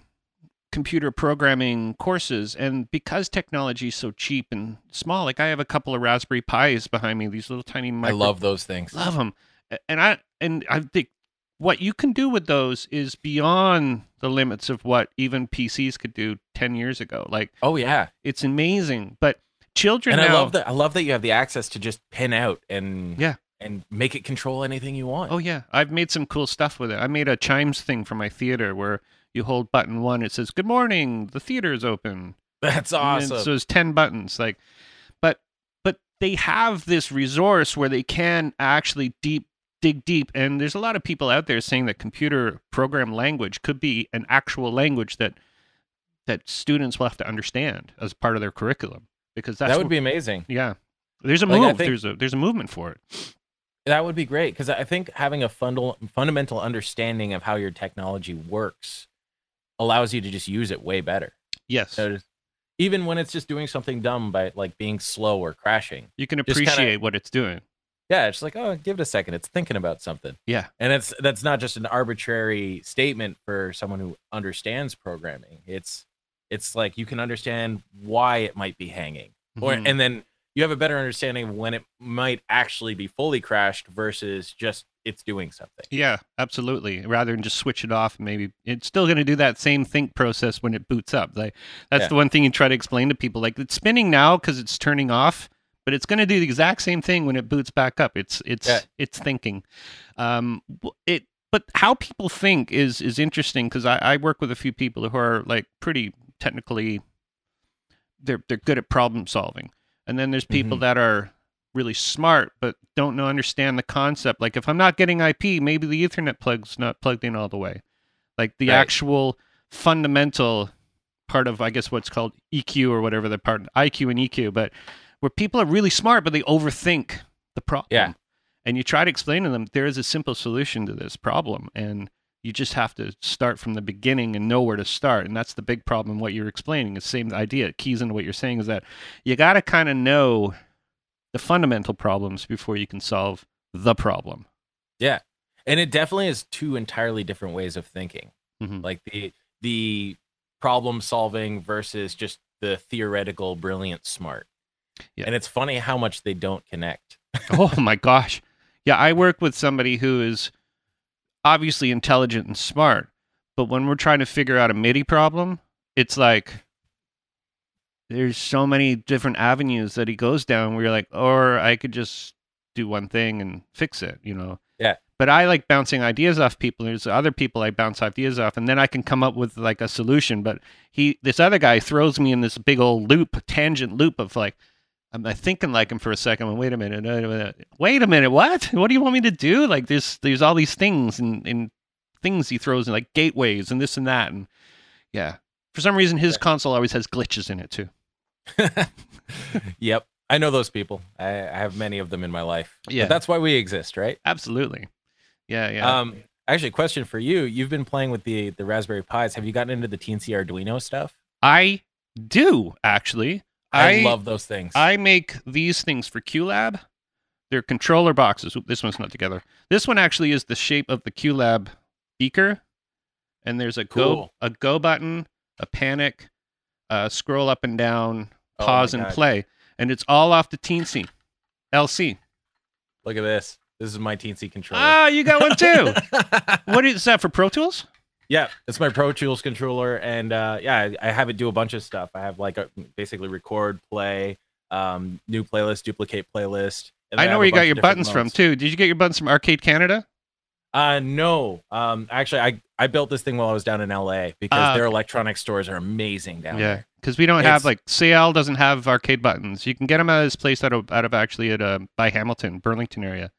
Speaker 1: computer programming courses. And because technology is so cheap and small, like I have a couple of Raspberry Pis behind me, these little tiny.
Speaker 2: I love those things.
Speaker 1: love them, and I and I think what you can do with those is beyond the limits of what even PCs could do 10 years ago. Like
Speaker 2: Oh yeah,
Speaker 1: it's amazing. But children
Speaker 2: and
Speaker 1: now,
Speaker 2: I love that. I love that you have the access to just pin out and
Speaker 1: Yeah.
Speaker 2: and make it control anything you want.
Speaker 1: Oh yeah, I've made some cool stuff with it. I made a chimes thing for my theater where you hold button one, it says "Good morning, the theater is open."
Speaker 2: that's awesome.
Speaker 1: so it's ten buttons, like, but but they have this resource where they can actually deep dig deep, and there's a lot of people out there saying that computer program language could be an actual language that that students will have to understand as part of their curriculum because that's
Speaker 2: that would
Speaker 1: what-
Speaker 2: be amazing.
Speaker 1: yeah. There's a
Speaker 2: Like,
Speaker 1: move.
Speaker 2: think-
Speaker 1: there's a there's a movement for it.
Speaker 2: That would be great because I think having a fundal, fundamental understanding of how your technology works allows you to just use it way better.
Speaker 1: Yes,
Speaker 2: So just- even when it's just doing something dumb by like being slow or crashing.
Speaker 1: you can
Speaker 2: just kinda-
Speaker 1: appreciate what it's doing.
Speaker 2: Yeah, it's like, oh, give it a second. It's thinking about something.
Speaker 1: Yeah.
Speaker 2: And it's that's not just an arbitrary statement for someone who understands programming. It's it's like you can understand why it might be hanging. Or
Speaker 1: Mhm.
Speaker 2: and then you have a better understanding of when it might actually be fully crashed versus just it's doing something.
Speaker 1: Yeah, absolutely. Rather than just switch it off, maybe it's still going to do that same think process when it boots up. Like that's
Speaker 2: Yeah.
Speaker 1: the one thing you try to explain to people. Like it's spinning now because it's turning off, but it's going to do the exact same thing when it boots back up. It's it's
Speaker 2: Yeah.
Speaker 1: it's thinking. Um, it but how people think is is interesting because I, I work with a few people who are like pretty technically they're they're good at problem solving. And then there's people
Speaker 2: Mhm.
Speaker 1: that are really smart but don't know understand the concept. Like if I'm not getting IP, maybe the Ethernet plug's not plugged in all the way. Like the
Speaker 2: Right.
Speaker 1: actual fundamental part of I guess what's called EQ or whatever the part IQ and EQ, but where people are really smart but they overthink the problem.
Speaker 2: Yeah.
Speaker 1: And you try to explain to them there is a simple solution to this problem and you just have to start from the beginning and know where to start. And that's the big problem what you're explaining. It's the same idea. It keys into what you're saying is that you gotta kinda know the fundamental problems before you can solve the problem.
Speaker 2: Yeah. And it definitely is two entirely different ways of thinking.
Speaker 1: Mhm.
Speaker 2: Like the the problem solving versus just the theoretical brilliant smart.
Speaker 1: Yeah.
Speaker 2: And it's funny how much they don't connect.
Speaker 1: oh my gosh. Yeah, I work with somebody who is obviously intelligent and smart, but when we're trying to figure out a MIDI problem, it's like there's so many different avenues that he goes down where you're like, or I could just do one thing and fix it, you know?
Speaker 2: Yeah.
Speaker 1: But I like bouncing ideas off people. There's other people I bounce ideas off, and then I can come up with like a solution. But he, this other guy, throws me in this big old loop, tangent loop of like, I'm thinking like him for a second. Well, wait a minute, wait a minute, wait a minute. What? What do you want me to do? Like there's there's all these things and, and things he throws in like gateways and this and that and yeah. For some reason, his console always has glitches in it too.
Speaker 2: yep. I know those people. I, I have many of them in my life. But
Speaker 1: Yeah.
Speaker 2: that's why we exist, right?
Speaker 1: Absolutely. Yeah, yeah.
Speaker 2: Um actually question for you. You've been playing with the the Raspberry Pis. Have you gotten into the Teensy Arduino stuff?
Speaker 1: I do actually.
Speaker 2: I, love those things.
Speaker 1: I make these things for QLab. They're controller boxes. Oop, this one's not together. This one actually is the shape of the QLab beaker, and there's a go a go button, a panic, uh, scroll up and down,
Speaker 2: Oh
Speaker 1: pause and
Speaker 2: God.
Speaker 1: play, and it's all off the Teensy LC.
Speaker 2: Look at this. This is my Teensy controller.
Speaker 1: Ah, you got one too. what is that for Pro Tools?
Speaker 2: Yeah, it's my Pro Tools controller, and uh, yeah, I, I have it do a bunch of stuff. I have like a, basically record, play, um, new playlist, duplicate playlist. and
Speaker 1: I know
Speaker 2: have
Speaker 1: where you got your buttons from too. Did you get your buttons from Arcade Canada?
Speaker 2: Uh, no, um, actually, I I built this thing while I was down in LA because
Speaker 1: Ah,
Speaker 2: their electronic stores are amazing down
Speaker 1: Yeah,
Speaker 2: there.
Speaker 1: Yeah, because we don't have like CL doesn't have arcade buttons. You can get them at this place out of out of actually at uh, by Hamilton, Burlington area.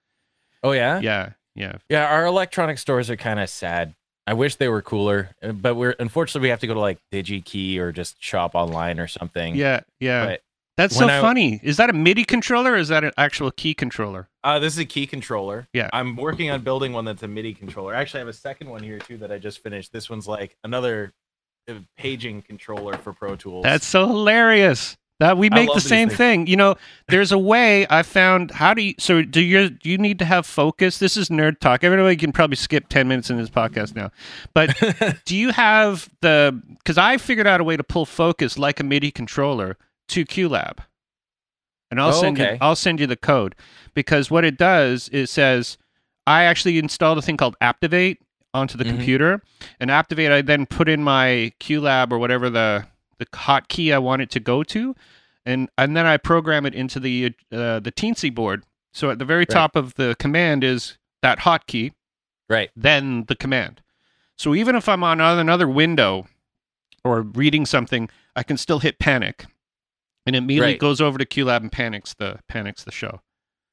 Speaker 2: Oh yeah,
Speaker 1: Yeah, yeah.
Speaker 2: yeah. Our electronic stores are kind of sad. I wish they were cooler, uh, but we're unfortunately we have to go to like DigiKey or just shop online or something.
Speaker 1: Yeah, yeah.
Speaker 2: But
Speaker 1: That's so
Speaker 2: I-
Speaker 1: funny. Is that a MIDI controller or is that an actual key controller?
Speaker 2: Uh, this is a key controller.
Speaker 1: Yeah.
Speaker 2: I'm working on building one that's a MIDI controller. Actually, I have a second one here too that I just finished. This one's like another uh, paging controller for Pro Tools.
Speaker 1: That's so hilarious. That we make the same thing. You know, there's a way I found. How do you? So do you? Do you need to have focus? This is nerd talk. Everybody can probably skip ten minutes in this podcast now. But do you have the? Because I figured out a way to pull focus like a MIDI controller to QLab, and I'll
Speaker 2: Oh,
Speaker 1: send you. I'll send you the code because what it does is says I actually installed a thing called Activate onto the
Speaker 2: Mhm.
Speaker 1: computer, and Activate I then put in my QLab or whatever the the hotkey I want it to go to, and and then I program it into the uh, the Teensy board. So at the very
Speaker 2: Right.
Speaker 1: top of the command is that hotkey,
Speaker 2: right.
Speaker 1: then the command. So even if I'm on another window or reading something, I can still hit panic, and it immediately
Speaker 2: Right.
Speaker 1: goes over to QLab and panics the panics the show.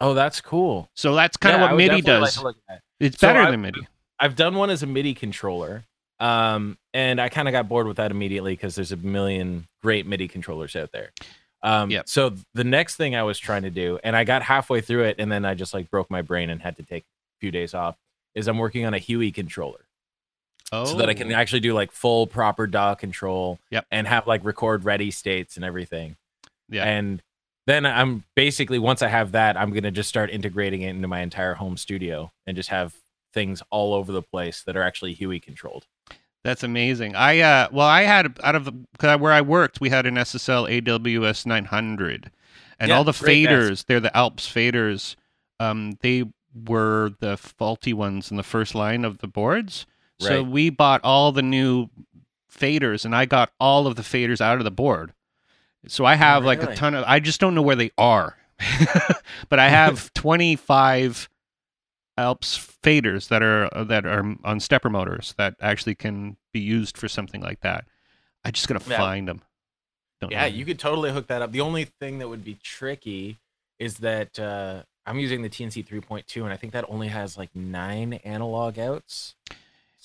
Speaker 2: Oh, that's cool.
Speaker 1: So that's kind
Speaker 2: Yeah,
Speaker 1: of what MIDI
Speaker 2: like
Speaker 1: does.
Speaker 2: to look at that.
Speaker 1: it's
Speaker 2: So
Speaker 1: better
Speaker 2: I-
Speaker 1: than MIDI.
Speaker 2: I've done one as a MIDI controller, um, and I kind of got bored with that immediately because there's a million great MIDI controllers out there. Um,
Speaker 1: Yep.
Speaker 2: So the next thing I was trying to do, and I got halfway through it, and then I just like broke my brain and had to take a few days off. Is I'm working on a HUI controller.
Speaker 1: Oh,
Speaker 2: so that I can actually do like full proper DAW control
Speaker 1: Yep.
Speaker 2: and have like record ready states and everything.
Speaker 1: Yeah.
Speaker 2: And then I'm basically once I have that, I'm gonna just start integrating it into my entire home studio and just have things all over the place that are actually HUI controlled.
Speaker 1: That's amazing. I uh well I had out of the, where I worked we had an SSL AWS 900 and
Speaker 2: Yeah,
Speaker 1: all the faders, they're the Alps faders. Um they were the faulty ones in the first line of the boards. So we bought all the new faders and I got all of the faders out of the board. So I have like a ton of I just don't know where they are. but I have 25 Alps faders that are that are on stepper motors that actually can be used for something like that. I just gotta
Speaker 2: Yeah.
Speaker 1: find them. Don't
Speaker 2: Yeah, you could totally hook that up. The only thing that would be tricky is that uh, I'm using the Teensy 3.2, and I think that only has like nine analog outs.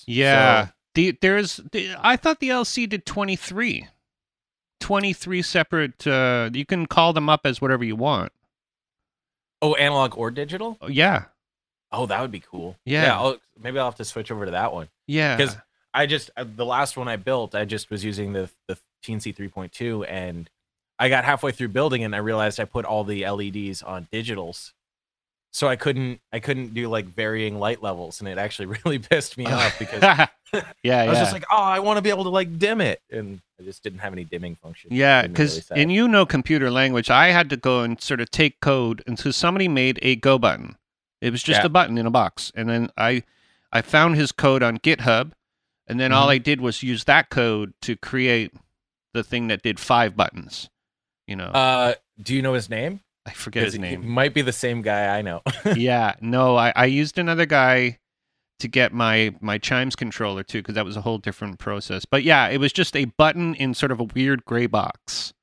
Speaker 1: Yeah.
Speaker 2: So-
Speaker 1: the there's the, I thought the LC did 23. 23 separate uh you can call them up as whatever you want.
Speaker 2: oh, analog or digital?
Speaker 1: Oh, yeah.
Speaker 2: Oh, that would be cool.
Speaker 1: Yeah.
Speaker 2: I'll, maybe I'll have to switch over to that one.
Speaker 1: Yeah.
Speaker 2: Because I just uh, the last one I built, I just was using the the Teensy 3.2, and I got halfway through building and I realized I put all the LEDs on digitals, so I couldn't I couldn't do like varying light levels, and it actually really pissed me off because
Speaker 1: yeah, yeah.
Speaker 2: I was just like, oh, I want to be able to like dim it, and I just didn't have any dimming function.
Speaker 1: Yeah,
Speaker 2: me really
Speaker 1: because and you know computer language, I had to go and sort of take code, and so somebody made a Go button. It was just
Speaker 2: Yeah.
Speaker 1: a button in a box, and then I, I found his code on GitHub, and then all
Speaker 2: Mhm.
Speaker 1: I did was use that code to create the thing that did five buttons. You know,
Speaker 2: uh, do you know his name?
Speaker 1: I forget his name.
Speaker 2: might be the same guy I know.
Speaker 1: yeah, no, I, I used another guy to get my my chimes controller too, because that was a whole different process. But yeah, it was just a button in sort of a weird gray box.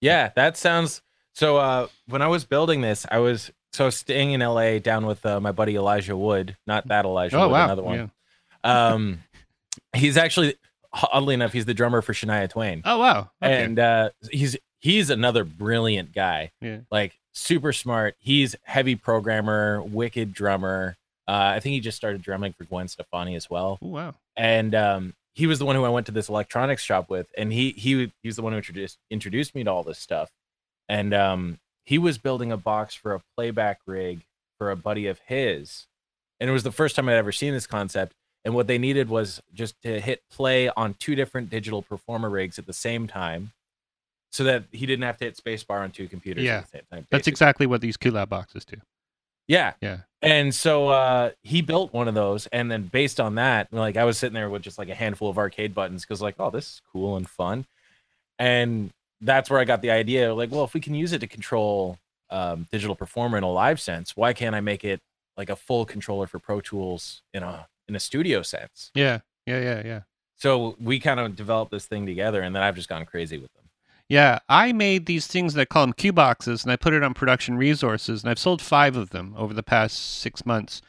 Speaker 2: Yeah, that sounds. So uh, when I was building this, I was so I was staying in LA down with uh, my buddy Elijah Wood, not that Elijah
Speaker 1: Oh
Speaker 2: Wood,
Speaker 1: wow,
Speaker 2: another one.
Speaker 1: yeah.
Speaker 2: Um, he's actually oddly enough, he's the drummer for Shania Twain,
Speaker 1: Oh wow, okay.
Speaker 2: and uh, he's he's another brilliant guy.
Speaker 1: Yeah.
Speaker 2: like super smart. He's heavy programmer, wicked drummer. Uh, I think he just started drumming for Gwen Stefani as well
Speaker 1: oh wow.
Speaker 2: and um, he was the one who I went to this electronics shop with, and he he he was the one who introduced introduced me to all this stuff, and um, he was building a box for a playback rig for a buddy of his, and it was the first time I'd ever seen this concept. And what they needed was just to hit play on two different digital performer rigs at the same time, so that he didn't have to hit spacebar on two computers
Speaker 1: Yeah.
Speaker 2: at the same time.
Speaker 1: That's exactly what these QLab boxes do.
Speaker 2: Yeah.
Speaker 1: Yeah.
Speaker 2: And so uh, he built one of those, and then based on that, like I was sitting there with just like a handful of arcade buttons because like, oh, this is cool and fun, and that's where I got the idea. Like, well, if we can use it to control um, digital performer in a live sense, why can't I make it like a full controller for Pro Tools in a in a studio sense?
Speaker 1: Yeah, yeah, yeah, yeah.
Speaker 2: So we kind of developed this thing together, and then I've just gone crazy with them.
Speaker 1: Yeah, I made these things that I call them Q boxes, and I put it on production resources, and I've sold five of them over the past six months.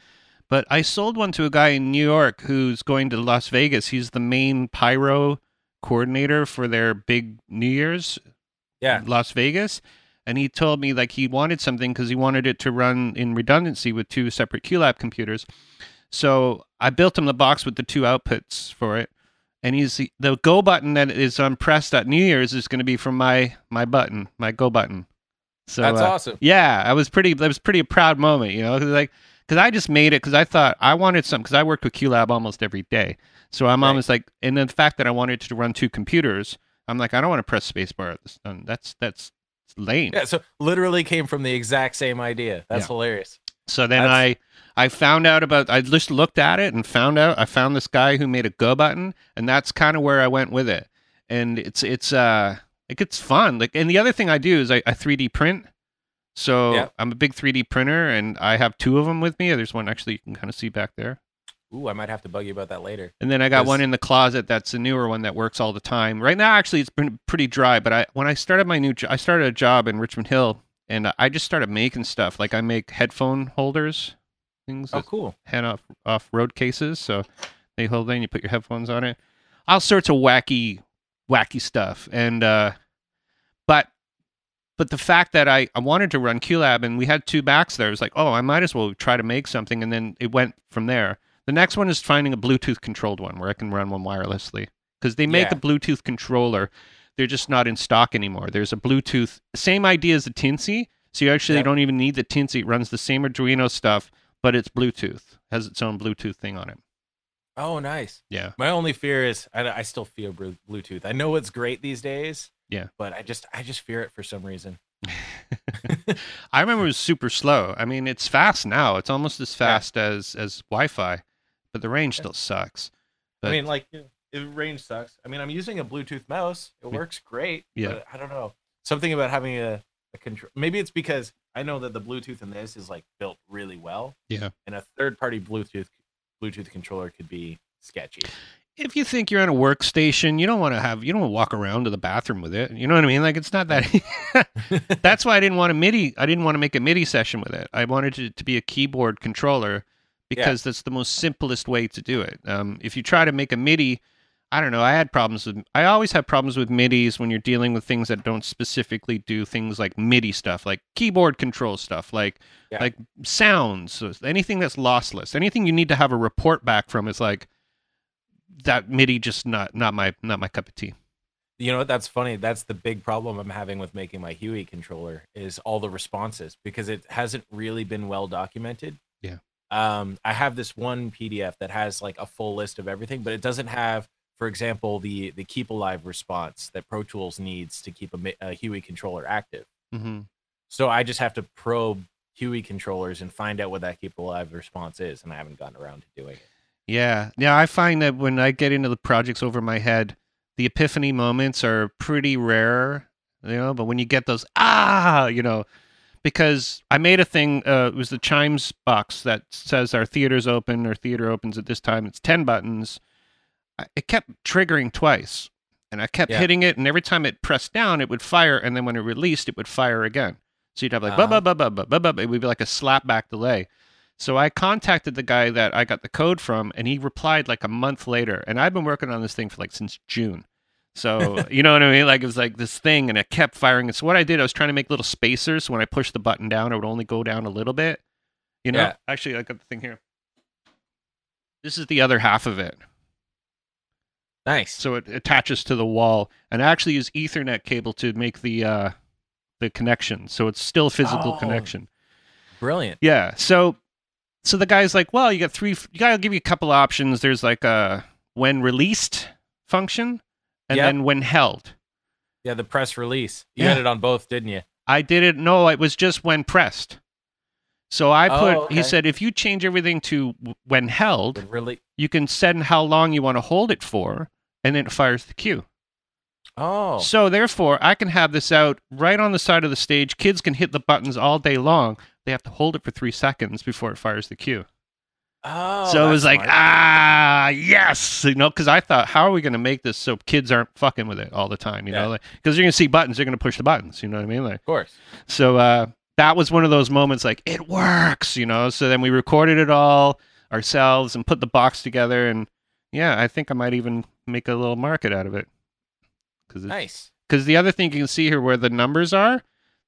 Speaker 1: But I sold one to a guy in New York who's going to Las Vegas. He's the main pyro coordinator for their big New Year's
Speaker 2: Yeah.
Speaker 1: Las Vegas. And he told me like he wanted something because he wanted it to run in redundancy with two separate QLab computers. So I built him the box with the two outputs for it. And he's the go button that is on unpressed at New Year's is going to be from my my button, my go button. So
Speaker 2: That's
Speaker 1: uh,
Speaker 2: awesome.
Speaker 1: yeah, I was pretty. That was pretty a proud moment, you know, like because I just made it because I thought I wanted something because I worked with QLab almost every day. So I'm
Speaker 2: Right.
Speaker 1: almost like, and then the fact that I wanted to run two computers, I'm like, I don't want to press spacebar at this. um, That's that's lame.
Speaker 2: Yeah. So literally came from the exact same idea. That's
Speaker 1: Yeah.
Speaker 2: hilarious.
Speaker 1: So then
Speaker 2: That's-
Speaker 1: I I found out about I just looked at it and found out I found this guy who made a go button and that's kind of where I went with it. And it's it's uh like it's fun. Like and the other thing I do is I, I 3D print. So
Speaker 2: Yeah.
Speaker 1: I'm a big 3D printer and I have two of them with me. There's one actually you can kind of see back there.
Speaker 2: Ooh, I might have to bug you about that later.
Speaker 1: And then I got
Speaker 2: Does-
Speaker 1: one in the closet that's a newer one that works all the time. Right now actually it's been pretty dry, but I when I started my new jo- I started a job in Richmond Hill and I just started making stuff. Like I make headphone holders things
Speaker 2: Oh, cool.
Speaker 1: head off off road cases, so they hold in. You put your headphones on it, all sorts of wacky, wacky stuff. And uh, but but the fact that I I wanted to run QLab and we had two backs there, it was like, oh, I might as well try to make something, and then it went from there. The next one is finding a Bluetooth controlled one where I can run one wirelessly because they make
Speaker 2: Yeah.
Speaker 1: a Bluetooth controller. They're just not in stock anymore. There's a Bluetooth, same idea as the Teensy. So you actually
Speaker 2: Yep.
Speaker 1: don't even need the Teensy. It runs the same Arduino stuff, but it's Bluetooth. Has its own Bluetooth thing on it.
Speaker 2: Oh, nice.
Speaker 1: Yeah.
Speaker 2: My only fear is I, I still fear Bluetooth. I know it's great these days.
Speaker 1: Yeah.
Speaker 2: But I just I just fear it for some reason.
Speaker 1: I remember it was super slow. I mean, it's fast now. It's almost as fast as as Wi-Fi, but the range still sucks.
Speaker 2: I mean, like it, range sucks. I mean, I'm using a Bluetooth mouse. It works great.
Speaker 1: Yeah.
Speaker 2: But I don't know. Something about having a, a control. Maybe it's because I know that the Bluetooth in this is like built really well.
Speaker 1: Yeah.
Speaker 2: And a third party Bluetooth Bluetooth controller could be sketchy.
Speaker 1: If you think you're on a workstation, you don't want to have you don't want to walk around to the bathroom with it. You know what I mean? Like it's not that. That's why I didn't want a MIDI. I didn't want to make a MIDI session with it. I wanted it to be a keyboard controller because that's the most simplest way to do it. Um, if you try to make a MIDI, I don't know. I had problems with. I always have problems with MIDI's when you're dealing with things that don't specifically do things like MIDI stuff, like keyboard control stuff, like
Speaker 2: Yeah.
Speaker 1: like sounds, so anything that's lossless, anything you need to have a report back from is like that MIDI. Just not not my not my cup of tea.
Speaker 2: You know what? That's funny. That's the big problem I'm having with making my HUI controller is all the responses because it hasn't really been well documented.
Speaker 1: Yeah.
Speaker 2: Um, I have this one PDF that has like a full list of everything, but it doesn't have, for example, the the keep alive response that Pro Tools needs to keep a, a HUI controller active.
Speaker 1: Mm-hmm.
Speaker 2: So I just have to probe Huey controllers and find out what that keep alive response is, and I haven't gotten around to doing it.
Speaker 1: Yeah. Yeah, I find that when I get into the projects over my head, the epiphany moments are pretty rare, you know, but when you get those ah, you know, because I made a thing uh it was the chimes box that says our theater's open, our theater opens at this time. It's 10 buttons. I- It kept triggering twice. And I kept
Speaker 2: Yeah.
Speaker 1: hitting it and every time it pressed down it would fire and then when it released it would fire again. So you'd have like
Speaker 2: Uh-huh.
Speaker 1: ba ba ba ba ba ba ba. It would be like a slap back delay. So I contacted the guy that I got the code from, and he replied like a month later. And I've been working on this thing for like since June. So you know what I mean? Like it was like this thing, and it kept firing. And so what I did, I was trying to make little spacers. So when I pushed the button down, it would only go down a little bit. You know?
Speaker 2: Yeah.
Speaker 1: Actually, I got the thing here. This is the other half of it.
Speaker 2: Nice.
Speaker 1: So it attaches to the wall, and I actually use Ethernet cable to make the uh, the connection. So it's still a physical
Speaker 2: Oh.
Speaker 1: connection.
Speaker 2: Brilliant.
Speaker 1: Yeah. So so the guy's like, well, you got three. You gotta give you a couple options. There's like a when released function, and
Speaker 2: Yep.
Speaker 1: then when held.
Speaker 2: Yeah, the press release. You
Speaker 1: Yeah.
Speaker 2: had it on both, didn't you?
Speaker 1: I did it. No, it was just when pressed. So I
Speaker 2: Oh,
Speaker 1: put.
Speaker 2: okay.
Speaker 1: He said if you change everything to when held,
Speaker 2: really.
Speaker 1: you can set how long you want to hold it for, and then it fires the cue.
Speaker 2: Oh.
Speaker 1: So therefore, I can have this out right on the side of the stage. Kids can hit the buttons all day long. They have to hold it for three seconds before it fires the cue.
Speaker 2: Oh.
Speaker 1: so it was like,
Speaker 2: smart.
Speaker 1: ah, yes, you know, because I thought, how are we going to make this so kids aren't fucking with it all the time, you
Speaker 2: Yeah.
Speaker 1: know, because you're going to see buttons, they're going to push the buttons, you know what I mean? Like,
Speaker 2: Of course.
Speaker 1: so uh, that was one of those moments, like it works, you know. So then we recorded it all ourselves and put the box together, and yeah, I think I might even make a little market out of it, because
Speaker 2: Nice.
Speaker 1: because the other thing you can see here where the numbers are,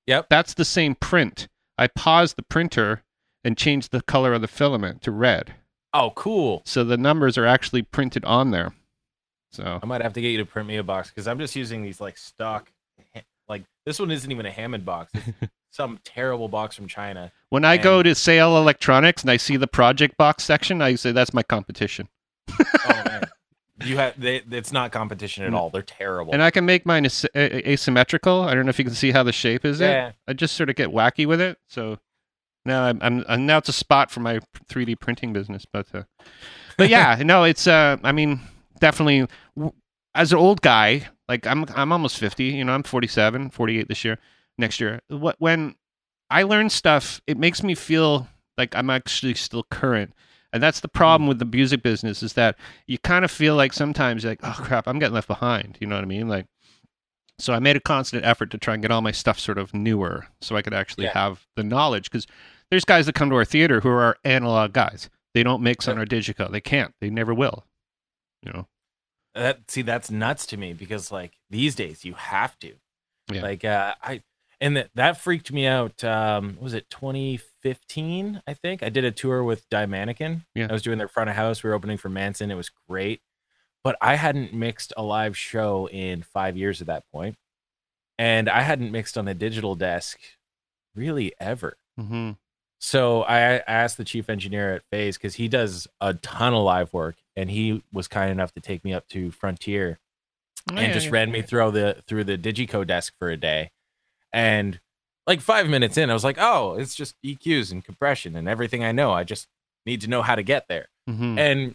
Speaker 2: Yep.
Speaker 1: that's the same print. I paused the printer and changed the color of the filament to red.
Speaker 2: Oh, cool.
Speaker 1: So the numbers are actually printed on there. So
Speaker 2: I might have to get you to print me a box because I'm just using these like stock. Like this one isn't even a Hammond box. It's some terrible box from China.
Speaker 1: when I go to Sayal electronics and I see the project box section, I say that's my competition.
Speaker 2: Oh you have they, it's not competition at all. They're terrible.
Speaker 1: And I can make mine as- a- asymmetrical. I don't know if you can see how the shape is. It.
Speaker 2: yeah.
Speaker 1: I just sort of get wacky with it. So now I'm, I'm, I'm now it's a spot for my 3D printing business. But uh, but yeah, no, it's uh, I mean, definitely w- as an old guy, like I'm I'm almost 50. You know, I'm 47, 48 this year, next year. What when I learn stuff, it makes me feel like I'm actually still current. And that's the problem with the music business is that you kind of feel like sometimes like, oh crap, I'm getting left behind. You know what I mean? Like, so I made a constant effort to try and get all my stuff sort of newer, so I could actually
Speaker 2: Yeah.
Speaker 1: have the knowledge. Because there's guys that come to our theater who are our analog guys. They don't mix on our Digico. They can't. They never will. You know.
Speaker 2: That see, that's nuts to me because like these days you have to.
Speaker 1: Yeah.
Speaker 2: Like uh, I and that that freaked me out. Um, was it 2015? I think I did a tour with Die Mannequin.
Speaker 1: Yeah.
Speaker 2: I was doing their front of house. We were opening for Manson. It was great, but I hadn't mixed a live show in five years at that point, and I hadn't mixed on a digital desk really ever.
Speaker 1: Mm-hmm.
Speaker 2: So I I asked the chief engineer at Phase because he does a ton of live work, and he was kind enough to take me up to Frontier and just ran me through the through the Digico desk for a day, and like five minutes in, I was like, oh, it's just EQs and compression and everything I know. I just need to know how to get there.
Speaker 1: hmm
Speaker 2: And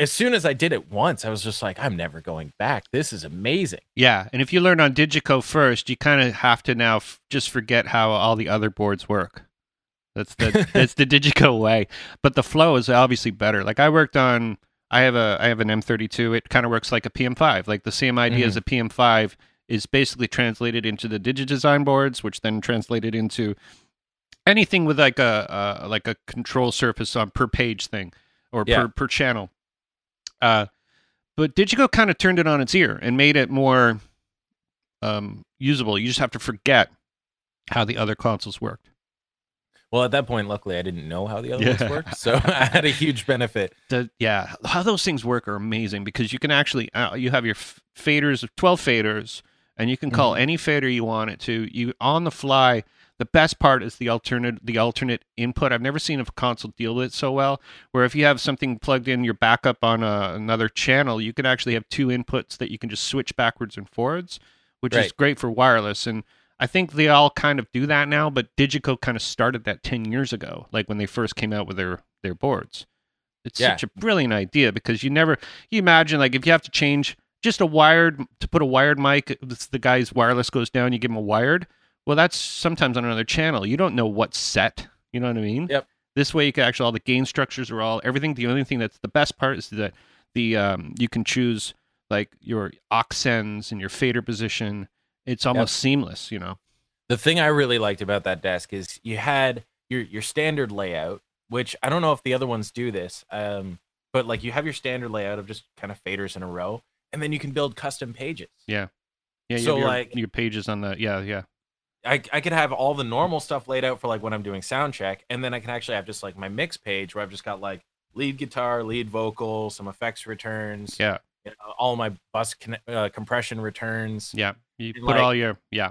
Speaker 2: as soon as I did it once, I was just like, I'm never going back. This is amazing.
Speaker 1: Yeah, and if you learn on Digico first, you kind of have to now f- just forget how all the other boards work. That's the that's the Digico way, but the flow is obviously better. Like I worked on I have a I have an M32. It kind of works like a PM5. Like the same idea as a PM5 is basically translated into the DigiDesign boards, which then translated into anything with like a uh, like a control surface on per page thing or
Speaker 2: Yeah.
Speaker 1: per per channel. Uh, but Digico kind of turned it on its ear and made it more um, usable. You just have to forget how the other consoles worked.
Speaker 2: Well, at that point, luckily, I didn't know how the other
Speaker 1: Yeah.
Speaker 2: ones worked, so I had a huge benefit.
Speaker 1: The, yeah, how those things work are amazing because you can actually uh, you have your f- faders of twelve faders, and you can call mm-hmm. any fader you want it to. You on the fly. The best part is the alternate the alternate input. I've never seen a console deal with it so well. Where if you have something plugged in your backup on a, another channel, you can actually have two inputs that you can just switch backwards and forwards, which is great for wireless. And I think they all kind of do that now, but Digico kind of started that ten years ago, like when they first came out with their their boards. It's
Speaker 2: Yeah.
Speaker 1: such a brilliant idea because you never you imagine like if you have to change just a wired to put a wired mic, the guy's wireless goes down, you give him a wired. Well, that's sometimes on another channel. You don't know what's set. You know what I mean?
Speaker 2: Yep.
Speaker 1: This way, you can actually all the gain structures are all everything. The only thing that's the best part is that the um you can choose like your aux and your fader position. It's almost seamless. You know.
Speaker 2: The thing I really liked about that desk is you had your your standard layout, which I don't know if the other ones do this, um, but like you have your standard layout of just kind of faders in a row, and then you can build custom pages.
Speaker 1: Yeah. yeah.
Speaker 2: So,
Speaker 1: have your,
Speaker 2: like-
Speaker 1: your pages on the yeah yeah
Speaker 2: I, I could have all the normal stuff laid out for like when I'm doing sound check, and then I can actually have just like my mix page where I've just got like lead guitar, lead vocal, some effects returns,
Speaker 1: yeah
Speaker 2: you know, all my bus conne- uh, compression returns.
Speaker 1: Yeah, you
Speaker 2: And,
Speaker 1: put
Speaker 2: like-
Speaker 1: all your yeah.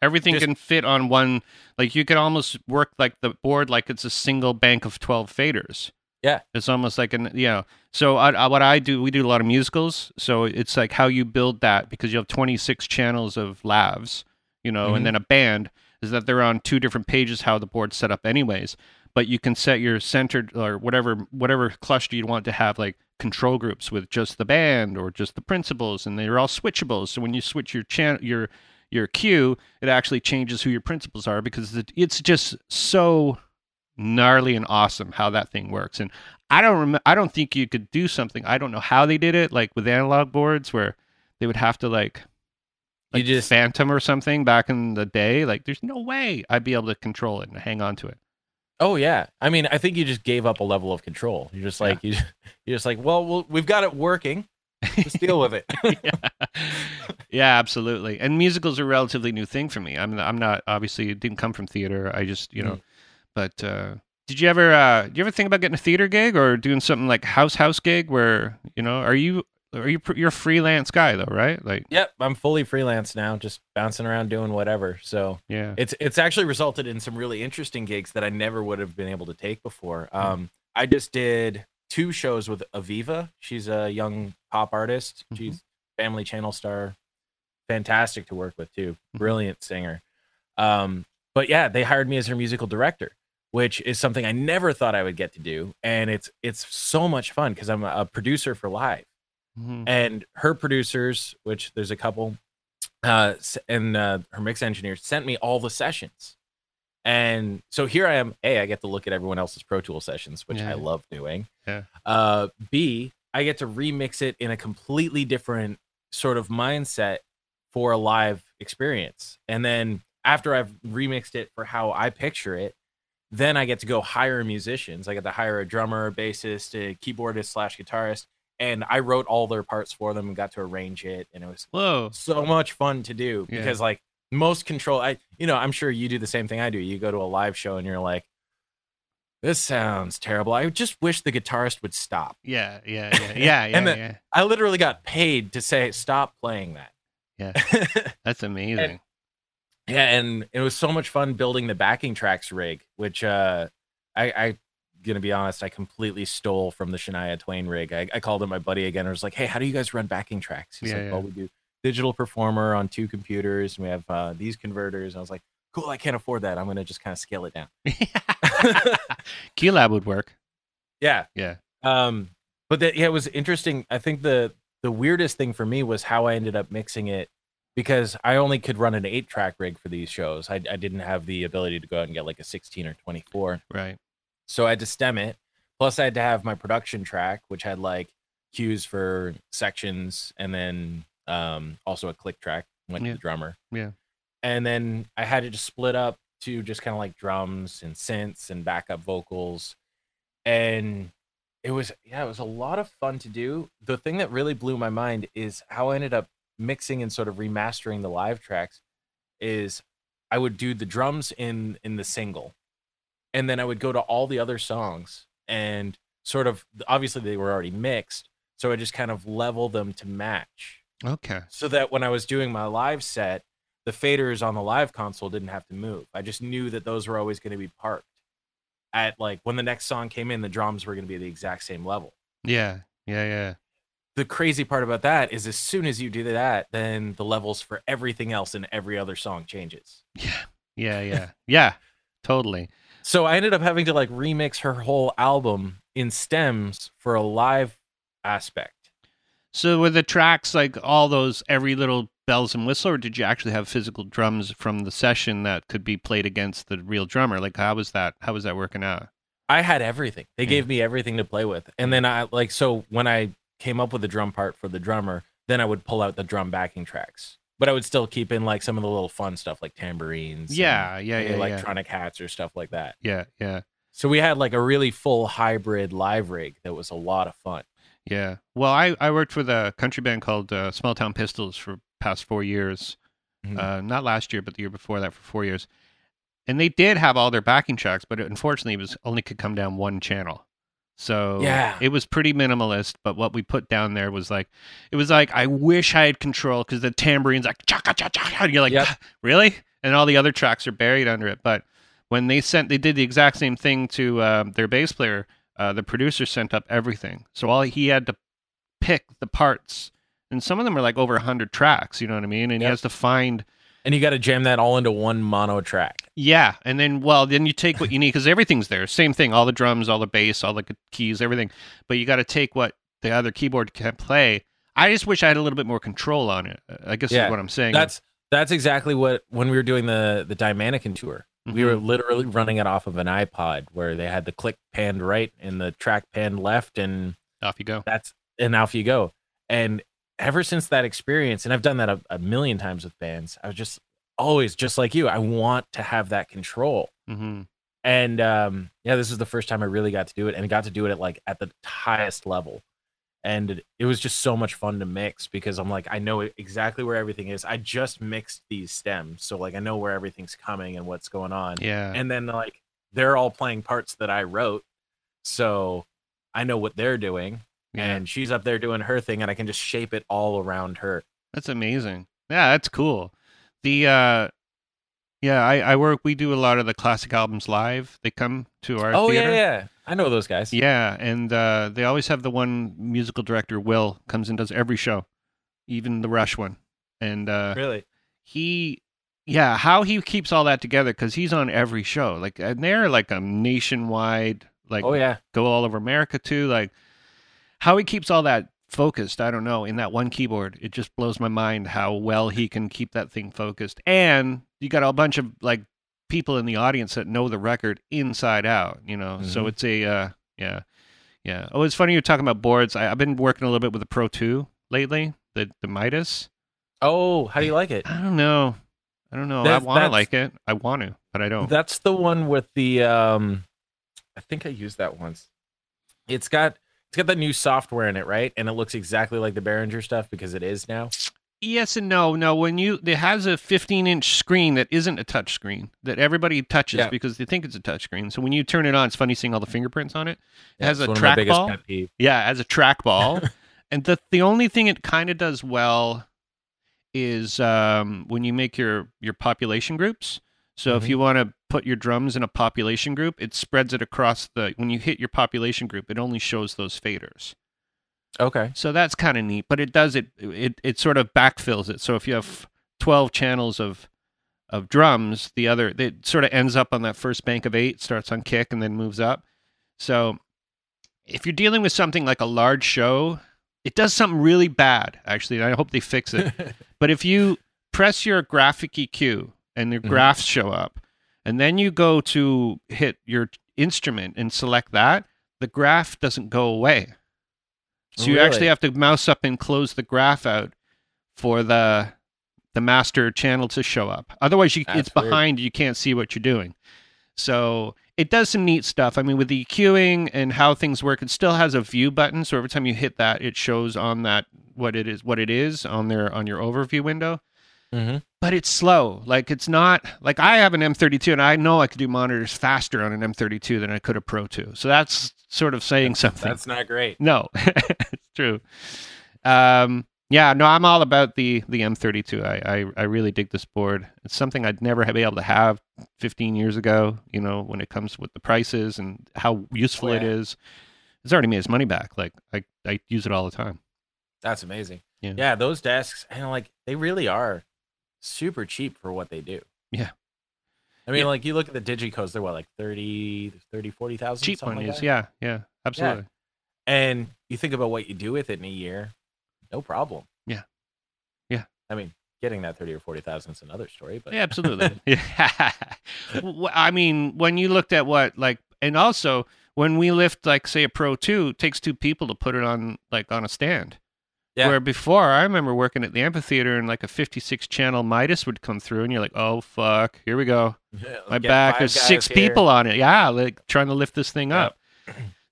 Speaker 1: Everything
Speaker 2: Just-
Speaker 1: can fit on one. Like you can almost work like the board like it's a single bank of twelve faders.
Speaker 2: Yeah.
Speaker 1: it's almost like an you know. So I, I, what I do, we do a lot of musicals. So it's like how you build that because you have twenty six channels of lavs, you know,
Speaker 2: Mhm.
Speaker 1: and then a band is that they're on two different pages how the board's set up anyways. But you can set your centered or whatever whatever cluster you want to have like control groups with just the band or just the principals, and they're all switchable. So when you switch your channel your your cue, it actually changes who your principals are because it, it's just so gnarly and awesome how that thing works. And I don't rem- I don't think you could do something. I don't know how they did it, like with analog boards where they would have to like
Speaker 2: You
Speaker 1: like
Speaker 2: just
Speaker 1: Phantom or something back in the day. Like, there's no way I'd be able to control it and hang on to it.
Speaker 2: Oh yeah. I mean, I think you just gave up a level of control. You're just like you you're just like, well, well we've got it working. Let's deal with it.
Speaker 1: yeah. yeah, absolutely. And musicals are a relatively new thing for me. I'm I'm not obviously it didn't come from theater. I just you know,
Speaker 2: Mm.
Speaker 1: But uh, did you ever uh, did you ever think about getting a theater gig or doing something like house house gig where you know are you are you you're a freelance guy though right like
Speaker 2: yep, I'm fully freelance now, just bouncing around doing whatever. So
Speaker 1: yeah
Speaker 2: it's it's actually resulted in some really interesting gigs that I never would have been able to take before. Um, I just did two shows with Aviva. She's a young pop artist.
Speaker 1: Mhm.
Speaker 2: She's Family Channel star. Fantastic to work with too.
Speaker 1: Mhm.
Speaker 2: Brilliant singer. Um, but yeah, they hired me as her musical director, which is something I never thought I would get to do, and it's it's so much fun because I'm a, producer for live
Speaker 1: Mhm.
Speaker 2: and her producers, which there's a couple, uh, and uh, her mix engineers sent me all the sessions. And so here I am. A, I get to look at everyone else's Pro Tool sessions, which
Speaker 1: Yeah.
Speaker 2: I love doing.
Speaker 1: Yeah.
Speaker 2: Uh, B, I get to remix it in a completely different sort of mindset for a live experience. And then after I've remixed it for how I picture it, then I get to go hire musicians. I get to hire a drummer, bassist, a keyboardist slash guitarist, and I wrote all their parts for them and got to arrange it, and it was
Speaker 1: whoa
Speaker 2: so much fun to do
Speaker 1: Yeah.
Speaker 2: because like most control, I you know I'm sure you do the same thing I do. You go to a live show and you're like, this sounds terrible. I just wish the guitarist would stop.
Speaker 1: yeah yeah yeah yeah yeah,
Speaker 2: And the-
Speaker 1: yeah.
Speaker 2: I literally got paid to say stop playing that.
Speaker 1: Yeah. that's amazing
Speaker 2: Yeah, and it was so much fun building the backing tracks rig, which uh I I gonna be honest, I completely stole from the Shania Twain rig. I, I called him my buddy again and was like, Hey, how do you guys run backing tracks? He's
Speaker 1: Yeah,
Speaker 2: like,
Speaker 1: yeah.
Speaker 2: Well, we do digital performer on two computers, and we have uh, these converters. And I was like, Cool, I can't afford that. I'm gonna just kind of scale it down.
Speaker 1: QLab would work
Speaker 2: yeah.
Speaker 1: yeah
Speaker 2: Um but that yeah, it was interesting. I think the the weirdest thing for me was how I ended up mixing it because I only could run an eight track rig for these shows. I, I didn't have the ability to go out and get like a 16 or 24.
Speaker 1: right
Speaker 2: So I had to stem it. Plus, I had to have my production track, which had like cues for sections, and then um, also a click track went
Speaker 1: Yeah.
Speaker 2: to the drummer.
Speaker 1: Yeah.
Speaker 2: And then I had it just split up to just kind of like drums and synths and backup vocals. And it was yeah, it was a lot of fun to do. The thing that really blew my mind is how I ended up mixing and sort of remastering the live tracks is I would do the drums in in the single. And then I would go to all the other songs and sort of obviously they were already mixed, so I just kind of level them to match
Speaker 1: Okay.
Speaker 2: so that when I was doing my live set, the faders on the live console didn't have to move. I just knew that those were always going to be parked. At like when the next song came in, the drums were going to be the exact same level.
Speaker 1: Yeah. Yeah. Yeah.
Speaker 2: The crazy part about that is as soon as you do that, then the levels for everything else in every other song changes.
Speaker 1: Yeah. Yeah. Yeah. yeah. Totally.
Speaker 2: So I ended up having to like remix her whole album in stems for a live aspect.
Speaker 1: So were the tracks like all those every little bells and whistle, or did you actually have physical drums from the session that could be played against the real drummer? Like how was that? How was that working out?
Speaker 2: I had everything. They
Speaker 1: Yeah.
Speaker 2: gave me everything to play with. And then I like so when I came up with the drum part for the drummer, then I would pull out the drum backing tracks. But I would still keep in like some of the little fun stuff like tambourines. and,
Speaker 1: Yeah. Yeah. Yeah. Yeah.
Speaker 2: electronic hats or stuff like that.
Speaker 1: Yeah. Yeah.
Speaker 2: So we had like a really full hybrid live rig that was a lot of fun.
Speaker 1: Yeah. Well, I, I worked with a country band called uh, Small Town Pistols for past four years.
Speaker 2: Mhm.
Speaker 1: Uh, not last year, but the year before that for four years. And they did have all their backing tracks, but it, unfortunately, it was only could come down one channel. So
Speaker 2: Yeah.
Speaker 1: it was pretty minimalist. But what we put down there was like, it was like I wish I had control because the tambourine's like chaka cha cha, and you're like,
Speaker 2: Yep.
Speaker 1: really? And all the other tracks are buried under it. But when they sent, they did the exact same thing to um, their bass player. Uh, the producer sent up everything, so all he had to pick the parts, and some of them are like over hundred tracks. You know what I mean? And he has to find.
Speaker 2: And you got to jam that all into one mono track.
Speaker 1: Yeah, and then well, then you take what you need because everything's there. Same thing, all the drums, all the bass, all the keys, everything. But you got to take what the other keyboard can play. I just wish I had a little bit more control on it. I guess
Speaker 2: Yeah,
Speaker 1: is what I'm saying.
Speaker 2: That's that's exactly what when we were doing the the Die Mannequin tour. We were
Speaker 1: Mhm.
Speaker 2: literally running it off of an iPod where they had the click panned right and the track panned left and
Speaker 1: off you go.
Speaker 2: that's and off you go. And ever since that experience, and I've done that a, a million times with bands, I was just always just like you. I want to have that control.
Speaker 1: hmm
Speaker 2: And um, yeah, this is the first time I really got to do it, and got to do it at like at the highest level. And it, it was just so much fun to mix because I'm like, I know exactly where everything is. I just mixed these stems, so like I know where everything's coming and what's going on
Speaker 1: Yeah.
Speaker 2: and then like they're all playing parts that I wrote, so I know what they're doing,
Speaker 1: yeah.
Speaker 2: and she's up there doing her thing, and I can just shape it all around her.
Speaker 1: That's amazing. Yeah, that's cool. The uh yeah, I, I work we do a lot of the classic albums live. They come to our
Speaker 2: oh
Speaker 1: theater.
Speaker 2: yeah, yeah, I know those guys.
Speaker 1: Yeah, and uh they always have the one musical director, Will, comes and does every show. Even the Rush one. And uh
Speaker 2: really.
Speaker 1: he yeah, how he keeps all that together cuz he's on every show. Like and they're like a nationwide like
Speaker 2: oh yeah,
Speaker 1: go all over America too. Like how he keeps all that focused, I don't know, in that one keyboard. It just blows my mind how well he can keep that thing focused. And you got a bunch of like people in the audience that know the record inside out, you know. So
Speaker 2: Mhm.
Speaker 1: it's a uh yeah. Yeah. Oh, it's funny you're talking about boards. I, I've been working a little bit with the Pro 2 lately, the the Midas.
Speaker 2: Oh, how do you like it?
Speaker 1: I don't know. I don't know.
Speaker 2: That's-
Speaker 1: I want to like it. I want to, but I don't.
Speaker 2: That's the one with the um. I think I used that once. It's got it's got the new software in it, right? And it looks exactly like the Behringer stuff because it is now.
Speaker 1: Yes and no. No, when you it has a 15 inch screen that isn't a touch screen that everybody touches
Speaker 2: Yeah.
Speaker 1: because they think it's a touch screen. So when you turn it on, it's funny seeing all the fingerprints on it. It has a
Speaker 2: one of my biggest
Speaker 1: trackball. Yeah, as a trackball. and the the only thing it kind of does well is um, when you make your your population groups. So if
Speaker 2: Mhm.
Speaker 1: you want to put your drums in a population group, it spreads it across the. When you hit your population group, it only shows those faders.
Speaker 2: Okay.
Speaker 1: So that's kind of neat, but it does it, it it sort of backfills it. So if you have 12 channels of of drums, the other it sort of ends up on that first bank of 8, starts on kick and then moves up. So if you're dealing with something like a large show, it does something really bad actually, and I hope they fix it. but if you press your graphic EQ and your
Speaker 2: Mhm.
Speaker 1: graphs show up, and then you go to hit your instrument and select that, the graph doesn't go away. So you actually have to mouse up and close the graph out for the the master channel to show up. Otherwise, you, it's
Speaker 2: weird.
Speaker 1: behind. You can't see what you're doing. So it does some neat stuff. I mean, with the EQing and how things work, it still has a view button. So every time you hit that, it shows on that what it is, what it is on there on your overview window.
Speaker 2: Mm-hmm.
Speaker 1: But it's slow. Like it's not like I have an M32, and I know I could do monitors faster on an M32 than I could a Pro 2. So that's sort of saying something.
Speaker 2: That's not great.
Speaker 1: No, it's true. Um, yeah, no, I'm all about the the M32. I, I I really dig this board. It's something I'd never have been able to have 15 years ago. You know, when it comes with the prices and how useful
Speaker 2: Oh, yeah.
Speaker 1: is. It's already made its money back. Like I I use it all the time.
Speaker 2: That's amazing.
Speaker 1: Yeah.
Speaker 2: Yeah. those desks, and like they really are super cheap for what they do.
Speaker 1: Yeah.
Speaker 2: I mean,
Speaker 1: Yeah.
Speaker 2: like you look at the Digicos, they're what, like 30, 30 40,000?
Speaker 1: Cheap
Speaker 2: something like
Speaker 1: yeah, yeah, absolutely.
Speaker 2: And you think about what you do with it in a year, no problem.
Speaker 1: Yeah. Yeah.
Speaker 2: I mean, getting that 30 or 40,000 is another story, but
Speaker 1: Yeah, absolutely. yeah. I mean, when you looked at what like, and also when we lift like say a Pro Two, it takes two people to put it on like on a stand.
Speaker 2: Yeah.
Speaker 1: Where before, I remember working at the amphitheater and like a 56 channel Midas would come through, and you're like, oh fuck, here we go. My back
Speaker 2: five
Speaker 1: is six
Speaker 2: here.
Speaker 1: people on it. Yeah, like trying to lift this thing
Speaker 2: Yeah.
Speaker 1: up.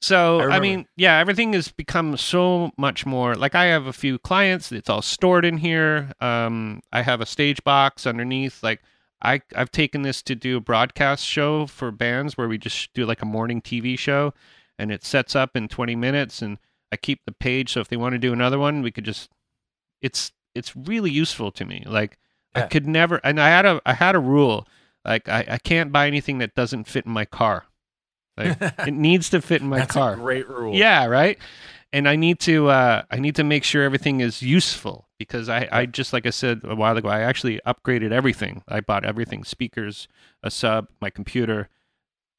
Speaker 1: So
Speaker 2: I
Speaker 1: I, mean, yeah, everything has become so much more. Like I have a few clients; it's all stored in here. Um, I have a stage box underneath. Like I, I've taken this to do a broadcast show for bands where we just do like a morning TV show, and it sets up in 20 minutes, and I keep the page. So if they want to do another one, we could just. It's it's really useful to me. Like I could never, and I had a I had a rule. Like I, I can't buy anything that doesn't fit in my car. Like it needs to fit in my
Speaker 2: That's
Speaker 1: car.
Speaker 2: a great rule.
Speaker 1: Yeah, right. And I need to uh, I need to make sure everything is useful because I, I just like I said a while ago I actually upgraded everything. I bought everything speakers, a sub, my computer,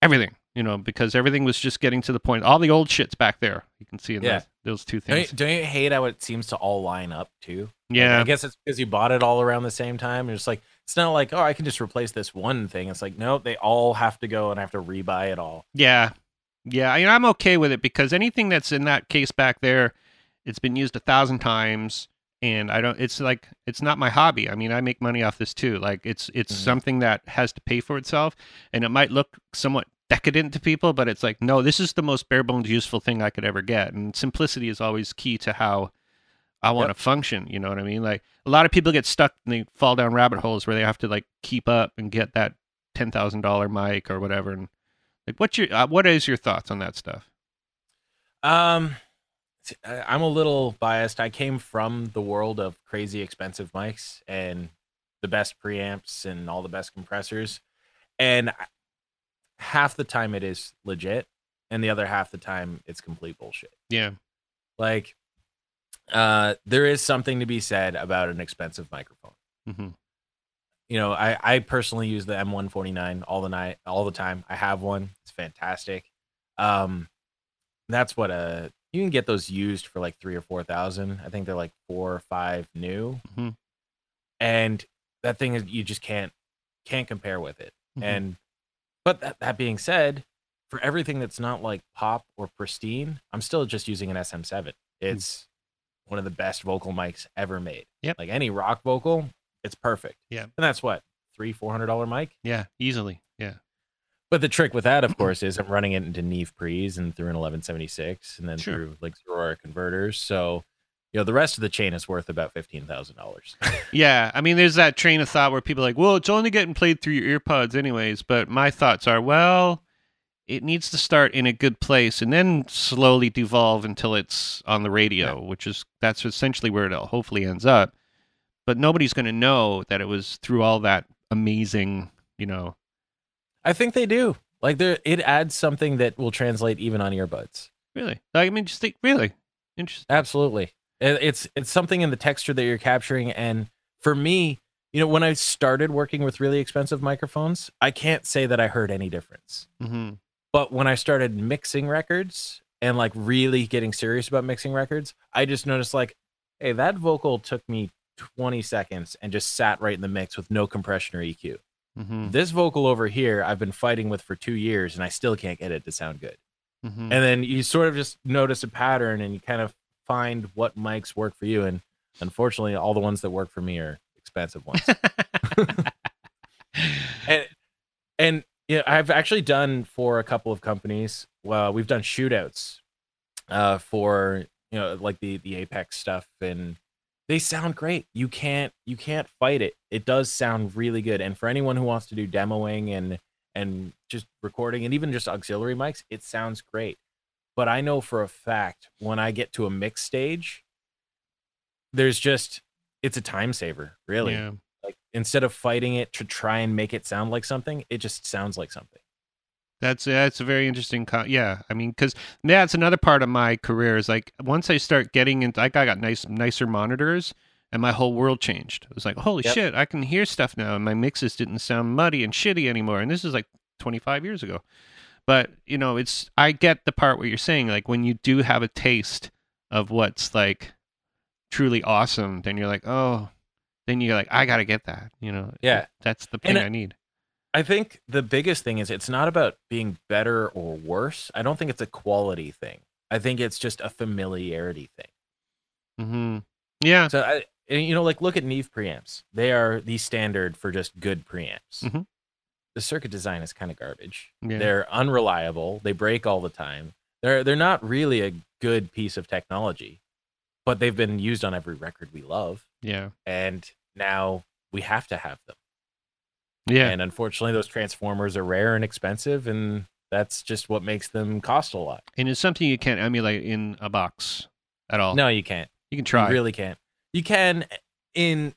Speaker 1: everything. You know because everything was just getting to the point. All the old shit's back there. You can see in
Speaker 2: Yeah.
Speaker 1: those, those two
Speaker 2: Don't you,
Speaker 1: things.
Speaker 2: don't you hate how it seems to all line up too? Like,
Speaker 1: Yeah,
Speaker 2: I guess it's because you bought it all around the same time. It's like it's not like oh I can just replace this one thing. It's like no, they all have to go and I have to rebuy it all.
Speaker 1: Yeah, yeah. I mean, I'm okay with it because anything that's in that case back there, it's been used a thousand times, and I don't. It's like it's not my hobby. I mean, I make money off this too. Like it's it's
Speaker 2: Mhm.
Speaker 1: something that has to pay for itself, and it might look somewhat decadent to people, but it's like no, this is the most bare bones useful thing I could ever get, and simplicity is always key to how. I want
Speaker 2: Yep.
Speaker 1: to function, you know what I mean? Like a lot of people get stuck and they fall down rabbit holes where they have to like keep up and get that ten thousand dollar mic or whatever, and like, what's your uh, what is your thoughts on that stuff?
Speaker 2: Um, I'm a little biased. I came from the world of crazy expensive mics and the best preamps and all the best compressors, and I- half the time it is legit, and the other half the time it's complete bullshit.
Speaker 1: Yeah,
Speaker 2: Like, uh, there is something to be said about an expensive microphone.
Speaker 1: hmm
Speaker 2: You know, I I personally use the M149 all the night, all the time. I have one. It's fantastic. Um, that's what uh you can get those used for like three or four thousand. I think they're like four or five new,
Speaker 1: Mhm.
Speaker 2: and that thing is you just can't can't compare with it.
Speaker 1: Mhm.
Speaker 2: And but that that being said, for everything that's not like pop or pristine, I'm still just using an SM7. Hmm. It's one of the best vocal mics ever made.
Speaker 1: Yep.
Speaker 2: Like any rock vocal, it's perfect.
Speaker 1: Yeah.
Speaker 2: And that's what three four hundred dollar mic.
Speaker 1: yeah, easily. Yeah,
Speaker 2: But the trick with that, of course, is I'm running it into Neve pre's and through an 1176 and then
Speaker 1: Sure.
Speaker 2: through like Aurora converters. So, you know, the rest of the chain is worth about fifteen thousand dollars.
Speaker 1: yeah. I mean, there's that train of thought where people are like, well, it's only getting played through your earpods, anyways. But my thoughts are, well, it needs to start in a good place and then slowly devolve until it's on the radio, which is that's essentially where it hopefully ends up. But nobody's going to know that it was through all that amazing, you know.
Speaker 2: I think they do. Like there, it adds something that will translate even on earbuds.
Speaker 1: Really, I mean, just think, really interesting.
Speaker 2: Absolutely. It- It's it's something in the texture that you're capturing, and for me, you know, when I started working with really expensive microphones, I can't say that I heard any difference.
Speaker 1: hmm
Speaker 2: But when I started mixing records and like really getting serious about mixing records, I just noticed like, hey, that vocal took me 20 seconds and just sat right in the mix with no compression or EQ.
Speaker 1: hmm
Speaker 2: This vocal over here, I've been fighting with for two years and I still can't get it to sound good.
Speaker 1: hmm
Speaker 2: And then you sort of just notice a pattern and you kind of find what mics work for you. And unfortunately, all the ones that work for me are expensive ones. and and yeah, I've actually done for a couple of companies. Well, we've done shootouts uh, for you know like the the Apex stuff, and they sound great. You can't you can't fight it. It does sound really good. And for anyone who wants to do demoing and and just recording and even just auxiliary mics, it sounds great. But I know for a fact when I get to a mix stage, there's just it's a time saver, really.
Speaker 1: Yeah.
Speaker 2: Like instead of fighting it to try and make it sound like something, it just sounds like something.
Speaker 1: That's that's a very interesting. Co- yeah, I mean, because that's another part of my career is like once I start getting into, like I got nice nicer monitors, and my whole world changed. It was like, holy
Speaker 2: Yep.
Speaker 1: shit, I can hear stuff now, and my mixes didn't sound muddy and shitty anymore. And this is like 25 years ago. But you know, it's I get the part where you're saying like when you do have a taste of what's like truly awesome, then you're like, oh, then you're like, I gotta get that. You know,
Speaker 2: Yeah.
Speaker 1: that's the thing
Speaker 2: it-
Speaker 1: I need.
Speaker 2: I think the biggest thing is it's not about being better or worse. I don't think it's a quality thing. I think it's just a familiarity thing.
Speaker 1: Mm-hmm. Yeah,
Speaker 2: So I, you know, like look at Neve preamps. They are the standard for just good preamps.
Speaker 1: Mhm.
Speaker 2: The circuit design is kind of garbage.
Speaker 1: yeah,
Speaker 2: They're unreliable. They break all the time. They're they're not really a good piece of technology, but they've been used on every record we love,
Speaker 1: yeah,
Speaker 2: and now we have to have them.
Speaker 1: yeah.
Speaker 2: And unfortunately, those transformers are rare and expensive, and that's just what makes them cost a lot.
Speaker 1: and it's something you can't emulate in a box at all.
Speaker 2: No, you can't.
Speaker 1: you can try.
Speaker 2: You really can't. You can in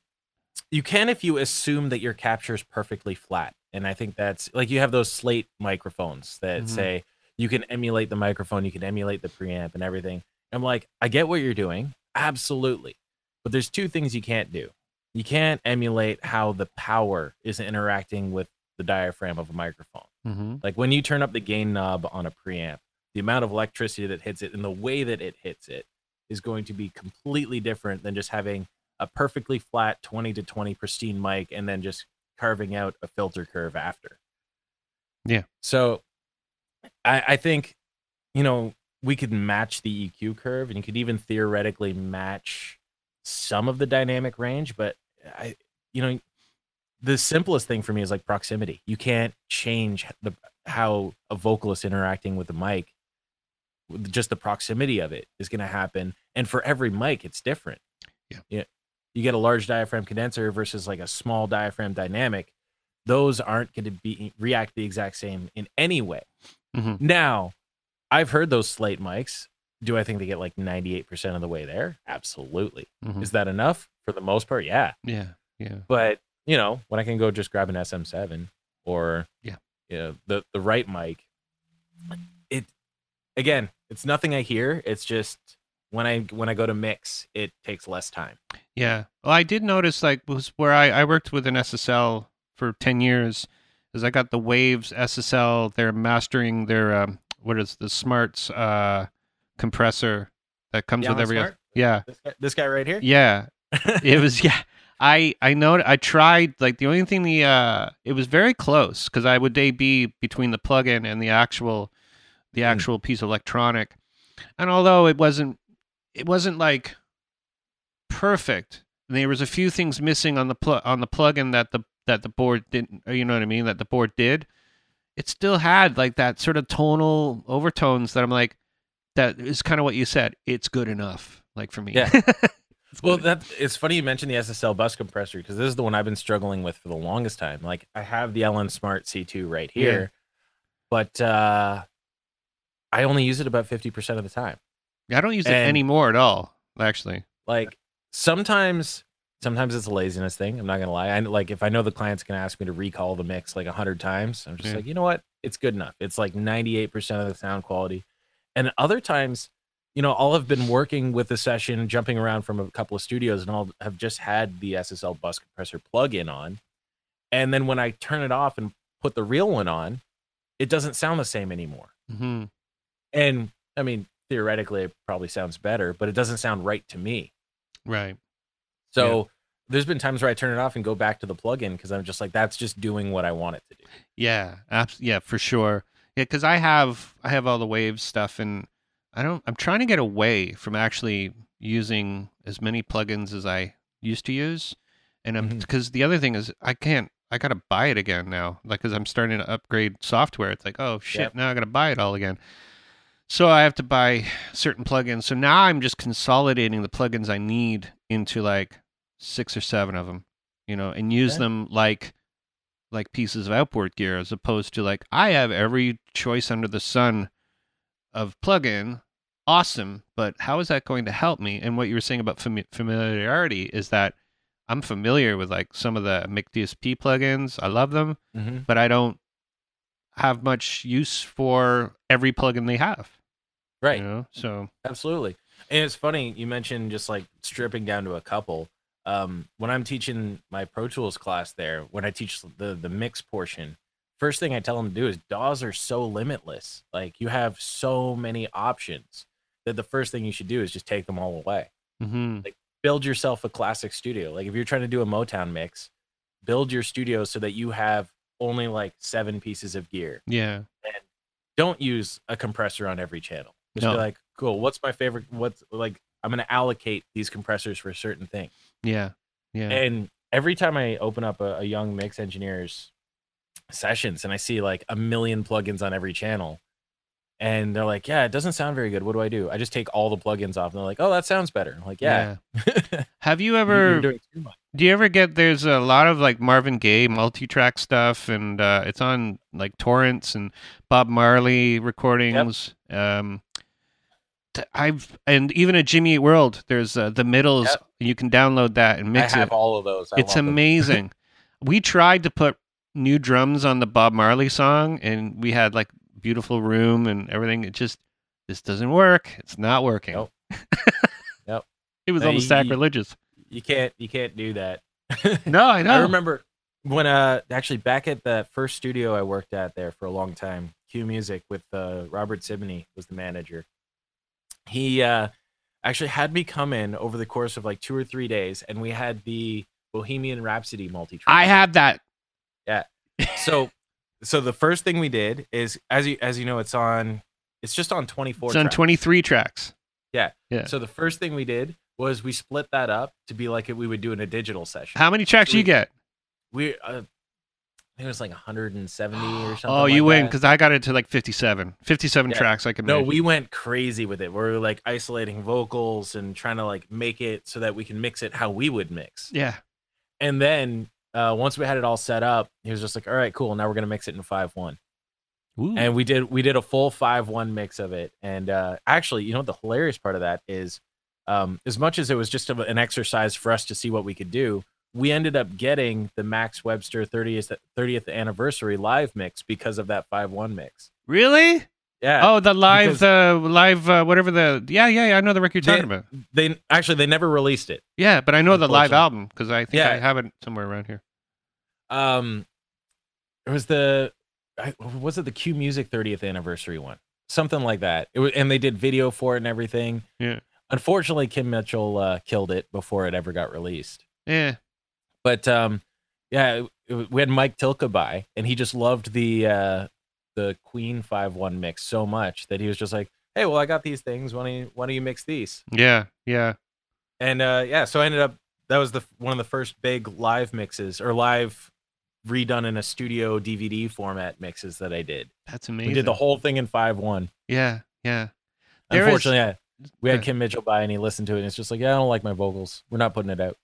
Speaker 2: you can if you assume that your capture is perfectly flat. And I think that's like you have those slate microphones that
Speaker 1: Mhm.
Speaker 2: say you can emulate the microphone, you can emulate the preamp and everything. I'm like, I get what you're doing. Absolutely. But there's two things you can't do. You can't emulate how the power is interacting with the diaphragm of a microphone.
Speaker 1: hmm
Speaker 2: Like when you turn up the gain knob on a preamp, the amount of electricity that hits it and the way that it hits it is going to be completely different than just having a perfectly flat 20 to 20 pristine mic and then just carving out a filter curve after.
Speaker 1: Yeah.
Speaker 2: So I, I think, you know, we could match the EQ curve and you could even theoretically match some of the dynamic range, but I, you know, the simplest thing for me is like proximity. You can't change the how a vocalist interacting with the mic. Just the proximity of it is going to happen, and for every mic, it's different.
Speaker 1: Yeah.
Speaker 2: yeah. You get a large diaphragm condenser versus like a small diaphragm dynamic. Those aren't going to be react the exact same in any way.
Speaker 1: hmm
Speaker 2: Now, I've heard those slate mics. Do I think they get like ninety eight percent of the way there? Absolutely.
Speaker 1: hmm
Speaker 2: Is that enough for the most part? Yeah
Speaker 1: Yeah, yeah,
Speaker 2: but you know when i can go just grab an sm7 or
Speaker 1: Yeah.
Speaker 2: you know the the right mic it again it's nothing i hear it's just when i when i go to mix it takes less time
Speaker 1: yeah. Well, I did notice like was where I I worked with an SSL for ten years. Is I got the Waves SSL. They're mastering their um, what is the Smarts uh, compressor that comes
Speaker 2: Yeah,
Speaker 1: with every.
Speaker 2: Smart?
Speaker 1: Yeah,
Speaker 2: this guy, this guy right here
Speaker 1: yeah. it was yeah i i know i tried like the only thing the uh it was very close because i would be between the plug-in and the actual the
Speaker 2: Mm.
Speaker 1: actual piece of electronic and although it wasn't it wasn't like perfect. There was a few things missing on the plug on the plug-in that the that the board didn't you know what i mean that the board did. It still had like that sort of tonal overtones that i'm like that is kind of what you said it's good enough like for me.
Speaker 2: Yeah. Well that it's funny you mentioned the ssl bus compressor because this is the one i've been struggling with for the longest time. Like i have the ln smart c2 right here but uh i only use it about 50% of the time.
Speaker 1: I don't use it anymore at all. Actually,
Speaker 2: like sometimes sometimes it's a laziness thing i'm not gonna lie. I like if i know the client's gonna ask me to recall the mix like 100 times i'm just
Speaker 1: Yeah.
Speaker 2: like you know what? It's good enough. It's like 98% of the sound quality. And other times you know i'll have been working with the session jumping around from a couple of studios and i'll have just had the ssl bus compressor plug-in on. And then when i turn it off and put the real one on it doesn't sound the same anymore.
Speaker 1: Hmm
Speaker 2: and i mean theoretically it probably sounds better but it doesn't sound right to me
Speaker 1: right.
Speaker 2: so there's been times where I turn it off and go back to the plugin because I'm just like, that's just doing what I want it to do.
Speaker 1: Yeah, abs- yeah, for sure. Yeah, because I have I have all the waves stuff, and I don't. I'm trying to get away from actually using as many plugins as I used to use, and I'm
Speaker 2: mm-hmm.
Speaker 1: because the other thing is I can't. I gotta buy it again now, like because I'm starting to upgrade software. It's like, oh shit,
Speaker 2: Yep.
Speaker 1: now I gotta buy it all again. So I have to buy certain plugins. So now I'm just consolidating the plugins I need into like six or seven of them, you know, and use
Speaker 2: Okay.
Speaker 1: them like like pieces of outboard gear as opposed to like I have every choice under the sun of plugin. Awesome, but how is that going to help me? And what you were saying about fami- familiarity is that I'm familiar with like some of the McDSP plugins. I love them,
Speaker 2: Mm-hmm.
Speaker 1: but I don't have much use for every plugin they have.
Speaker 2: Right.
Speaker 1: You know, so
Speaker 2: Absolutely. And it's funny you mentioned just like stripping down to a couple. Um, when I'm teaching my Pro Tools class there, when I teach the the mix portion, first thing I tell them to do is DAWs are so limitless. Like you have so many options that the first thing you should do is just take them all away.
Speaker 1: hmm
Speaker 2: Build yourself a classic studio. Like if you're trying to do a Motown mix, build your studio so that you have only like seven pieces of gear.
Speaker 1: yeah, And
Speaker 2: Don't use a compressor on every channel. Just
Speaker 1: No.
Speaker 2: be like, cool. What's my favorite? What's like? I'm going to allocate these compressors for a certain thing.
Speaker 1: yeah, yeah,
Speaker 2: And every time I open up a, a young mix engineer's sessions and I see like a million plugins on every channel, and they're like, "Yeah, it doesn't sound very good. What do I do?" I just take all the plugins off, and they're like, "Oh, that sounds better." I'm like, "Yeah,
Speaker 1: yeah. Have you ever?
Speaker 2: you're doing too much."
Speaker 1: Do you ever get there's a lot of like Marvin Gaye multi-track stuff and uh, it's on like torrents and Bob Marley recordings. Um, t- I've and even at Jimmy Eat World, there's uh, the middles.
Speaker 2: Yep.
Speaker 1: You can download that and mix it.
Speaker 2: I have
Speaker 1: it.
Speaker 2: all of those. I
Speaker 1: it's amazing. we tried to put new drums on the Bob Marley song, and we had like beautiful room and everything. It just this doesn't work. It's not working.
Speaker 2: Nope. Nope.
Speaker 1: It was
Speaker 2: No,
Speaker 1: almost
Speaker 2: you- you-
Speaker 1: sacrilegious.
Speaker 2: You can't. You can't do that.
Speaker 1: No, I know.
Speaker 2: I remember when uh actually back at the first studio I worked at there for a long time, Q Music with uh Robert Sibney was the manager. He uh actually had me come in over the course of like two or three days and we had the Bohemian Rhapsody multi track.
Speaker 1: I have that. Yeah.
Speaker 2: So so the first thing we did is as you as you know it's on it's just on 24
Speaker 1: It's on 23 tracks. Yeah. Yeah.
Speaker 2: So the first thing we did was we split that up to be like we would do in a digital session.
Speaker 1: How many tracks
Speaker 2: We-
Speaker 1: you get?
Speaker 2: we uh, it was like 170 or something.
Speaker 1: Oh, you
Speaker 2: like
Speaker 1: win because I got it to like 57. 57
Speaker 2: Yeah.
Speaker 1: tracks I can
Speaker 2: No,
Speaker 1: make.
Speaker 2: we went crazy with it. We were like isolating vocals and trying to like make it so that we can mix it how we would mix.
Speaker 1: yeah.
Speaker 2: And then uh, once we had it all set up, he was just like, "All right, cool. Now we're gonna mix it in five one." And we did we did a full five one mix of it. And uh, actually, you know what the hilarious part of that is, um, as much as it was just an exercise for us to see what we could do, we ended up getting the Max Webster 30th 30th anniversary live mix because of that five one mix.
Speaker 1: really?
Speaker 2: Yeah.
Speaker 1: Oh, the live, the live, uh, whatever the. Yeah, yeah, yeah. I know the record you're
Speaker 2: They-
Speaker 1: talking about.
Speaker 2: They actually they never released it.
Speaker 1: Yeah, but I know the live album because I think
Speaker 2: Yeah.
Speaker 1: I have it somewhere around here.
Speaker 2: Um, it was the I, was it the Q Music 30th anniversary one, something like that. It was, and they did video for it and everything.
Speaker 1: Yeah.
Speaker 2: Unfortunately, Kim Mitchell uh, killed it before it ever got released.
Speaker 1: Yeah.
Speaker 2: But um, yeah, we had Mike Tilka by, and he just loved the uh, the Queen Five One mix so much that he was just like, "Hey, well, I got these things. Why don't you, why don't you mix these?"
Speaker 1: Yeah. Yeah.
Speaker 2: And uh, yeah, so I ended up that was the one of the first big live mixes or live redone in a studio DVD format mixes that I did.
Speaker 1: That's amazing.
Speaker 2: We did the whole thing in five one.
Speaker 1: Yeah. Yeah. There is-
Speaker 2: Unfortunately, yeah, we had. Kim Mitchell by and he listened to it and it's just like, yeah, I don't like my vocals. We're not putting it out.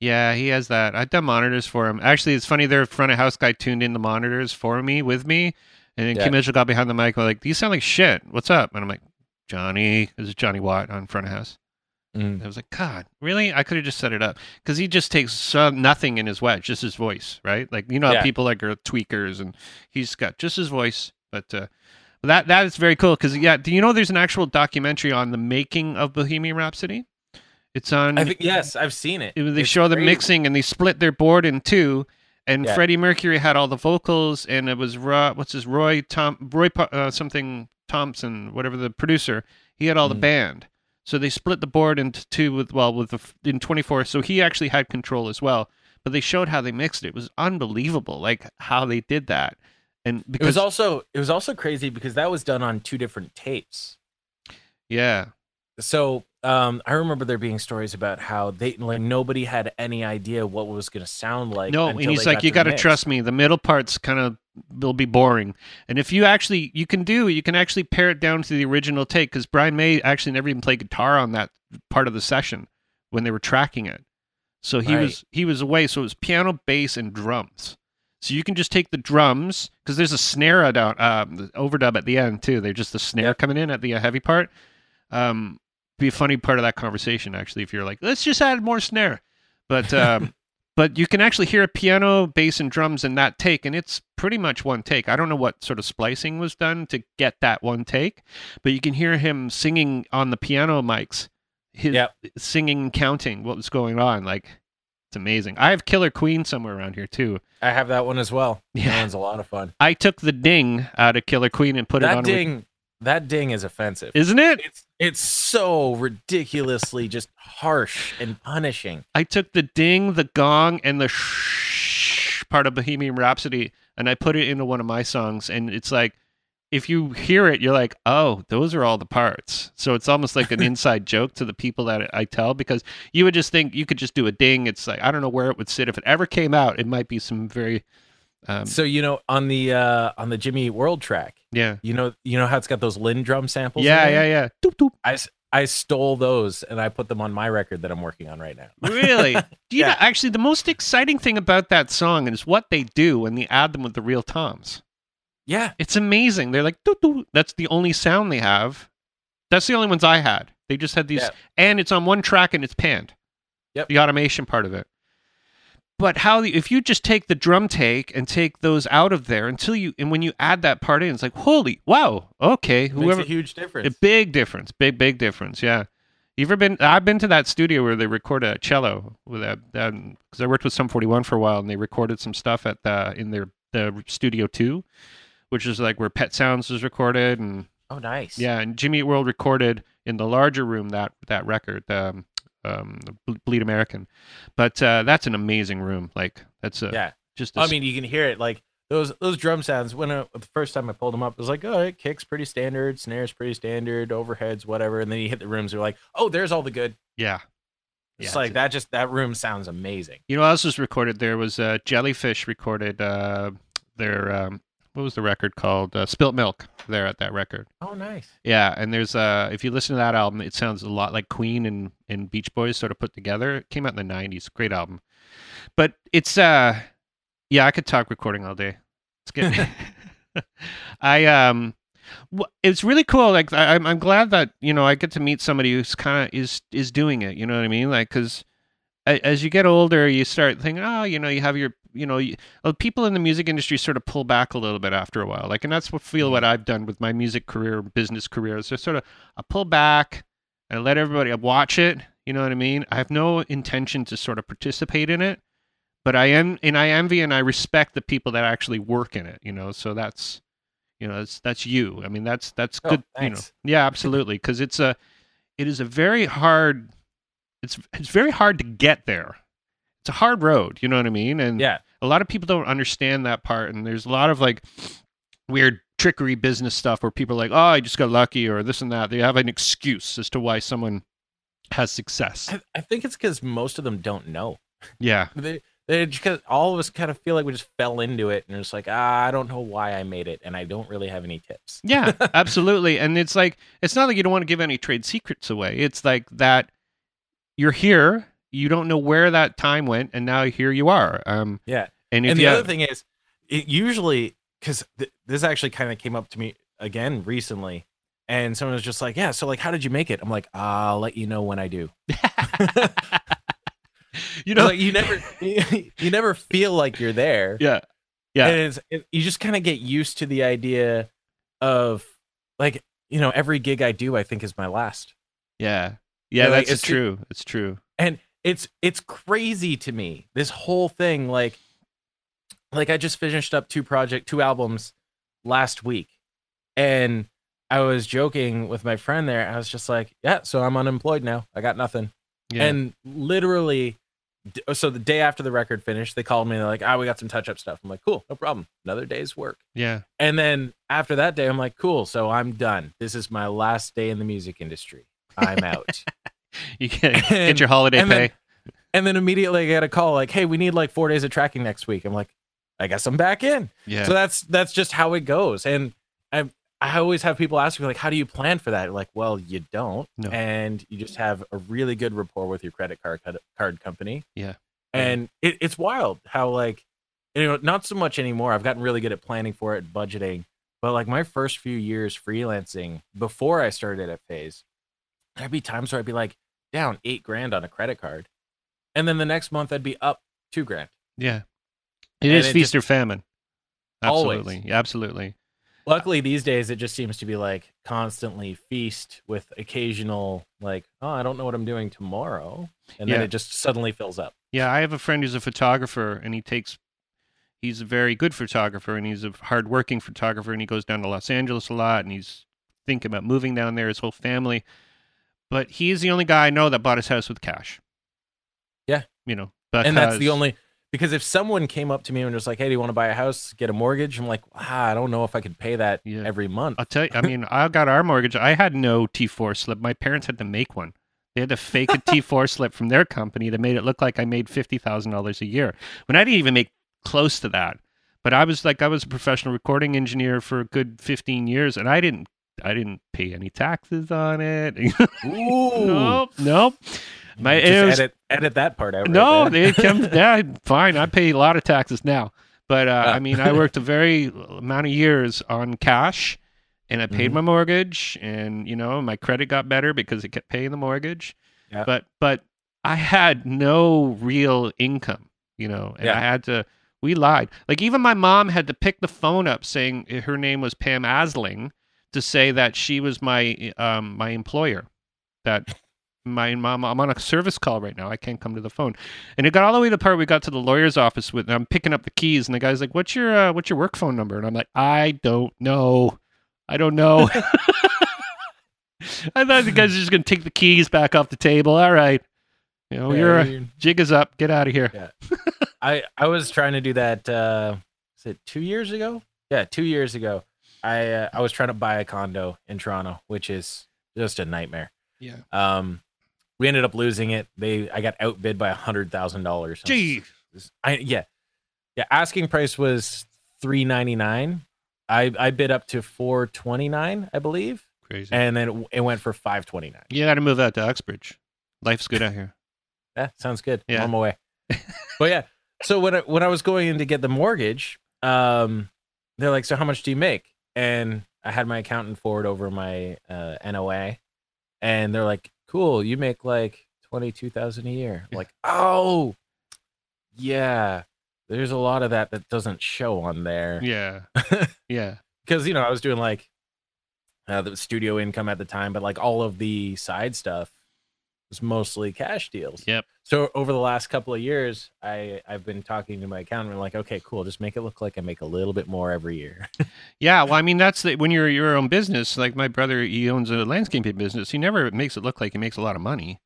Speaker 1: Yeah, he has that. I've done monitors for him. Actually, it's funny. Their front of house guy tuned in the monitors for me with me, and then
Speaker 2: Yeah.
Speaker 1: Kim Mitchell got behind the mic. like, "These sound like shit. What's up?" And I'm like, "Johnny, this is Johnny Watt on front of house."
Speaker 2: Mm.
Speaker 1: I was like, God, really? I could have just set it up because he just takes so, nothing in his wedge, just his voice, right? Like you know, how
Speaker 2: Yeah.
Speaker 1: people like are tweakers, and he's got just his voice. But uh, that that is very cool because yeah, do you know there's an actual documentary on the making of Bohemian Rhapsody? It's on.
Speaker 2: I think yes, I've seen it.
Speaker 1: they
Speaker 2: It's
Speaker 1: show the mixing and they split their board in two. And
Speaker 2: Yeah.
Speaker 1: Freddie Mercury had all the vocals, and it was Ro- what's his Roy Tom Roy uh, something Thompson, whatever the producer. He had all the
Speaker 2: Mhm.
Speaker 1: band, so they split the board into two with well with the f- in twenty four. So he actually had control as well. But they showed how they mixed it. It was unbelievable, like how they did that. And
Speaker 2: It was also it was also crazy because that was done on two different tapes.
Speaker 1: Yeah.
Speaker 2: So um, I remember there being stories about how they like nobody had any idea what it was going to sound like.
Speaker 1: no, and he's like,
Speaker 2: got
Speaker 1: you got to trust me. The middle parts kind of will be boring, and if you actually, you can do, you can actually pare it down to the original take because Brian May actually never even played guitar on that part of the session when they were tracking it. So he
Speaker 2: Right.
Speaker 1: was he was away. So it was piano, bass, and drums. So you can just take the drums because there's a snare down, um, the overdub at the end too. They're just the snare
Speaker 2: Yep.
Speaker 1: coming in at the uh, heavy part. Um, be a funny part of that conversation actually if you're like, let's just add more snare, but um, but you can actually hear a piano, bass, and drums in that take, and it's pretty much one take. I don't know what sort of splicing was done to get that one take, but you can hear him singing on the piano mics, his
Speaker 2: Yep.
Speaker 1: singing and counting what was going on. Like it's amazing. I have Killer Queen somewhere around here too.
Speaker 2: I have that one as well.
Speaker 1: Yeah.
Speaker 2: That one's a lot of fun.
Speaker 1: I took the ding out of Killer Queen and put it
Speaker 2: that
Speaker 1: on.
Speaker 2: ding, that ding is offensive.
Speaker 1: isn't it?
Speaker 2: it's it's so ridiculously just harsh and punishing.
Speaker 1: I took the ding, the gong, and the shh part of Bohemian Rhapsody, and I put it into one of my songs. And it's like, if you hear it, you're like, oh, those are all the parts. So it's almost like an inside joke to the people that I tell because you would just think you could just do a ding. It's like I don't know where it would sit. If it ever came out, it might be some very, um,
Speaker 2: So you know on the uh on the Jimmy Eat World track,
Speaker 1: yeah,
Speaker 2: you know you know how it's got those Linn drum samples.
Speaker 1: yeah, yeah, yeah. Doop, doop.
Speaker 2: I, I stole those and I put them on my record that I'm working on right now.
Speaker 1: Really? Do you
Speaker 2: Yeah.
Speaker 1: know, actually, the most exciting thing about that song is what they do when they add them with the real toms.
Speaker 2: Yeah,
Speaker 1: It's amazing. They're like, doo doo. That's the only sound they have. That's the only ones I had. They just had these,
Speaker 2: Yeah.
Speaker 1: and it's on one track and it's panned.
Speaker 2: Yep.
Speaker 1: The automation part of it. But how if you just take the drum take and take those out of there until you and when you add that part in, it's like holy wow, okay, whoever
Speaker 2: makes a huge difference.
Speaker 1: a big difference, big big difference. Yeah, you ever been? I've been to that studio where they record a cello with that because I worked with Forty One for a while, and they recorded some stuff at the in their the Studio Two, which is like where Pet Sounds was recorded, and
Speaker 2: oh, nice.
Speaker 1: yeah, and Jimmy Eat World recorded in the larger room that that record, um, um, Bleed American, but uh, that's an amazing room. Like that's a
Speaker 2: yeah.
Speaker 1: just a
Speaker 2: I mean, you can hear it like those those drum sounds. When I, the first time I pulled them up, it was like, oh, it kicks pretty standard, snares pretty standard, overheads, whatever. And then you hit the rooms, you're like, oh, there's all the good.
Speaker 1: yeah.
Speaker 2: It's
Speaker 1: Yeah,
Speaker 2: like that. Just that room sounds amazing.
Speaker 1: You know else was recorded? There was uh, Jellyfish recorded uh, their um, what was the record called? Uh, Spilt Milk. There at that record.
Speaker 2: Oh, nice.
Speaker 1: Yeah, and there's uh, if you listen to that album, it sounds a lot like Queen and and Beach Boys sort of put together. It came out in the '90s. Great album, but it's uh, yeah, I could talk recording all day. It's good. I um. It's really cool. Like I, I'm, I'm glad that you know I get to meet somebody who's kind of is is doing it. You know what I mean? Like because as you get older, you start thinking, oh, you know, you have your, you know, you, uh, people in the music industry sort of pull back a little bit after a while. Like, and that's what feel mm-hmm. what I've done with my music career, business career. Just sort of I pull back and let everybody watch it. You know what I mean? I have no intention to sort of participate in it, but I am, and I envy and I respect the people that actually work in it. You know, so that's, you know, that's that's you. I mean, that's that's
Speaker 2: Oh,
Speaker 1: good. You know,
Speaker 2: thanks.
Speaker 1: yeah, absolutely, because it's a, it is a very hard. It's it's very hard to get there. It's a hard road. You know what I mean? And
Speaker 2: Yeah.
Speaker 1: A lot of people don't understand that part and there's a lot of like weird trickery business stuff where people are like oh i just got lucky or this and that. They have an excuse as to why someone has success.
Speaker 2: I, I think it's because most of them don't know.
Speaker 1: yeah.
Speaker 2: They, they just all of us kind of feel like we just fell into it, and it's like, ah, I don't know why I made it, and I don't really have any tips.
Speaker 1: yeah absolutely. And it's like it's not like you don't want to give any trade secrets away. It's like that you're here you don't know where that time went and now here you are um
Speaker 2: Yeah.
Speaker 1: and
Speaker 2: and the
Speaker 1: you
Speaker 2: other thing is, it usually because th- this actually kind of came up to me again recently, and someone was just like, "Yeah, so like, how did you make it?" I'm like, "I'll let you know when I do."
Speaker 1: you
Speaker 2: You
Speaker 1: know
Speaker 2: know, like you never, you never feel like you're there.
Speaker 1: yeah Yeah.
Speaker 2: and it's, it, you just kind of get used to the idea of like, you know, every gig I do, I think is my last.
Speaker 1: yeah yeah
Speaker 2: Yeah, like,
Speaker 1: that's
Speaker 2: it's-
Speaker 1: true it's true
Speaker 2: and it's it's crazy to me this whole thing like like i just finished up two project two albums last week and i was joking with my friend there i was just like yeah so i'm unemployed now i got nothing
Speaker 1: yeah
Speaker 2: and literally so the day after the record finished, they called me. They're like, "Ah, we got some touch up stuff." I'm like, "Cool, no problem. Another day's work."
Speaker 1: Yeah.
Speaker 2: And then after that day, I'm like, "Cool, so I'm done. This is my last day in the music industry. I'm out."
Speaker 1: You get, get your holiday
Speaker 2: and
Speaker 1: pay.
Speaker 2: then- and then immediately I get a call like, "Hey, we need like four days of tracking next week." I'm like, "I guess I'm back in."
Speaker 1: yeah.
Speaker 2: So that's that's just how it goes. And I I always have people ask me like, "How do you plan for that?" Like, well, you don't,
Speaker 1: No.
Speaker 2: and you just have a really good rapport with your credit card card company.
Speaker 1: Yeah.
Speaker 2: and it, it's wild how like you know not so much anymore. I've gotten really good at planning for it, budgeting, but like my first few years freelancing before I started at Phase, there'd be times where I'd be like down eight grand on a credit card, and then the next month I'd be up two grand.
Speaker 1: yeah. It
Speaker 2: and
Speaker 1: is
Speaker 2: it
Speaker 1: feast
Speaker 2: just-
Speaker 1: or famine.
Speaker 2: Always.
Speaker 1: Absolutely. Absolutely.
Speaker 2: Luckily, these days it just seems to be like constantly feast with occasional like, oh, I don't know what I'm doing tomorrow, and then it just suddenly fills up.
Speaker 1: Yeah, I have a friend who's a photographer, and he takes. He's a very good photographer, and he's a hardworking photographer, and he goes down to Los Angeles a lot, and he's thinking about moving down there. His whole family, but he's the only guy I know that bought his house with cash.
Speaker 2: Yeah.
Speaker 1: you know, because,
Speaker 2: and that's the only because if someone came up to me and was like, "Hey, do you want to buy a house, get a mortgage?" I'm like, ah, I don't know if I could pay that
Speaker 1: Yeah.
Speaker 2: every month.
Speaker 1: I'll tell you. I mean, I got our mortgage. I had no T4 slip. My parents had to make one. They had to fake a T4 slip from their company that made it look like I made fifty thousand dollars a year when I didn't even make close to that. But I was like, I was a professional recording engineer for a good fifteen years, and I didn't, I didn't pay any taxes on it.
Speaker 2: Ooh,
Speaker 1: nope, nope. My was-
Speaker 2: edit edit that part out. right
Speaker 1: no,
Speaker 2: there.
Speaker 1: it comes. Yeah, fine. I pay a lot of taxes now, but uh. I mean, I worked a very amount of years on cash, and I paid
Speaker 2: Mhm.
Speaker 1: my mortgage, and you know, my credit got better because it kept paying the mortgage.
Speaker 2: Yeah.
Speaker 1: But but I had no real income, you know, and I had to. We lied. Like even my mom had to pick the phone up, saying her name was Pam Asling, to say that she was my um my employer. That my mom, I'm on a service call right now. I can't come to the phone. And it got all the way to the part we got to the lawyer's office with, and I'm picking up the keys, and the guy's like, "What's your uh, what's your work phone number?" And I'm like, "I don't know, I don't know." I thought the guy's just gonna take the keys back off the table. All right, you know,
Speaker 2: Yeah,
Speaker 1: your
Speaker 2: you-
Speaker 1: jig is up. Get out of here.
Speaker 2: I I was trying to do that. Uh, is it two years ago? Yeah, two years ago. I uh, I was trying to buy a condo in Toronto, which is just a nightmare.
Speaker 1: Yeah.
Speaker 2: Um, we ended up losing it. They I got outbid by a hundred thousand dollars.
Speaker 1: Gee,
Speaker 2: I yeah, yeah. Asking price was three ninety nine. I I bid up to four twenty nine, I believe,
Speaker 1: crazy.
Speaker 2: and then it, it went for five twenty nine.
Speaker 1: you got to move out to Uxbridge. Life's good out here.
Speaker 2: Yeah, sounds good.
Speaker 1: Yeah.
Speaker 2: I'm on my way. but yeah, so when I, when I was going in to get the mortgage, um, they're like, "So how much do you make?" And I had my accountant forward over my uh, NOA, and they're like, "Cool, you make like twenty two thousand a year." Like, oh, yeah. There's a lot of that that doesn't show on there
Speaker 1: Yeah, yeah,
Speaker 2: because you know I was doing like uh, the studio income at the time, but like all of the side stuff was mostly cash deals.
Speaker 1: Yep.
Speaker 2: So over the last couple of years, I I've been talking to my accountant. Like, okay, cool. Just make it look like I make a little bit more every year.
Speaker 1: yeah. Well, I mean, that's the, when you're your own business. Like my brother, he owns a landscaping business. He never makes it look like he makes a lot of money.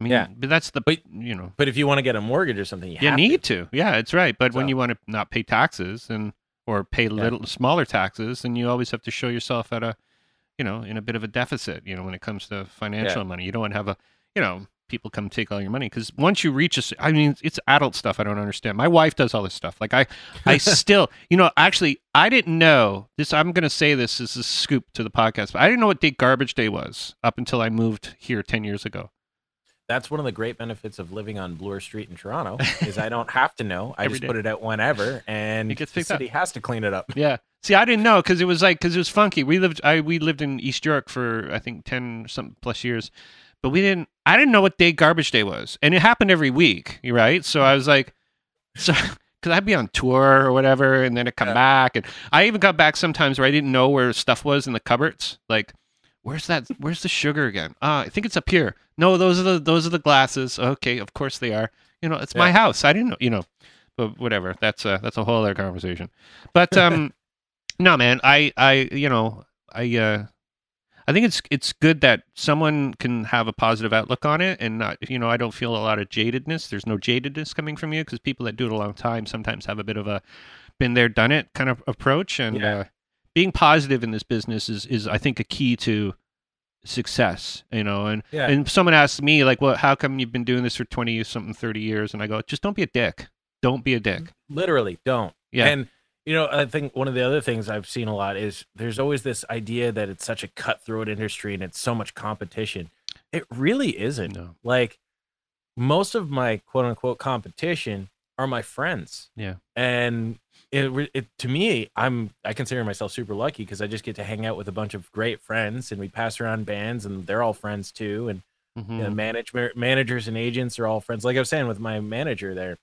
Speaker 1: I mean,
Speaker 2: Yeah.
Speaker 1: but that's the
Speaker 2: But-
Speaker 1: you know
Speaker 2: but if you want to get a mortgage or something, you,
Speaker 1: you
Speaker 2: have
Speaker 1: need
Speaker 2: to.
Speaker 1: to. Yeah, it's right. But when you want to not pay taxes and or pay little smaller taxes, then you always have to show yourself at a, you know, in a bit of a deficit. You know, when it comes to financial money, you don't want to have a, you know, people come take all your money because once you reach a, I mean, it's adult stuff. I don't understand. My wife does all this stuff. Like I, I still, you know, actually, I didn't know this. I'm going to say this as a scoop to the podcast, but I didn't know what day garbage day was up until I moved here ten years ago.
Speaker 2: That's one of the great benefits of living on Bloor Street in Toronto is I don't have to know. I just
Speaker 1: day.
Speaker 2: put it out whenever, and
Speaker 1: It gets
Speaker 2: the
Speaker 1: picked up.
Speaker 2: city has to clean it up.
Speaker 1: Yeah. See, I didn't know because it was like because it was funky. We lived, I we lived in East York for I think ten some plus years, but we didn't. I didn't know what day garbage day was, and it happened every week, right? So I was like, so because I'd be on tour or whatever, and then I'd come
Speaker 2: Yeah.
Speaker 1: back, and I even got back sometimes where I didn't know where stuff was in the cupboards, like. Where's that? Where's the sugar again? Uh, I think it's up here. No, those are the those are the glasses. Okay, of course they are. You know, it's my house. I didn't know. You know, but whatever. That's a that's a whole other conversation. But um, no, man. I I you know I uh I think it's it's good that someone can have a positive outlook on it and not you know I don't feel a lot of jadedness. There's no jadedness coming from you because people that do it a long time sometimes have a bit of a been there done it kind of approach and
Speaker 2: Yeah.
Speaker 1: uh, being positive in this business is is I think a key to success. You know, and
Speaker 2: Yeah.
Speaker 1: and someone asks me like, well, how come you've been doing this for twenty something thirty years? And I go, just don't be a dick. Don't be a dick.
Speaker 2: Literally, don't.
Speaker 1: Yeah.
Speaker 2: And you know, I think one of the other things I've seen a lot is there's always this idea that it's such a cutthroat industry and it's so much competition. It really isn't.
Speaker 1: No.
Speaker 2: Like most of my quote unquote competition are my friends.
Speaker 1: Yeah.
Speaker 2: And it, it to me, I'm I consider myself super lucky because I just get to hang out with a bunch of great friends and we pass around bands and they're all friends too. And
Speaker 1: Mhm.
Speaker 2: you know, management managers and agents are all friends. Like I was saying with my manager there,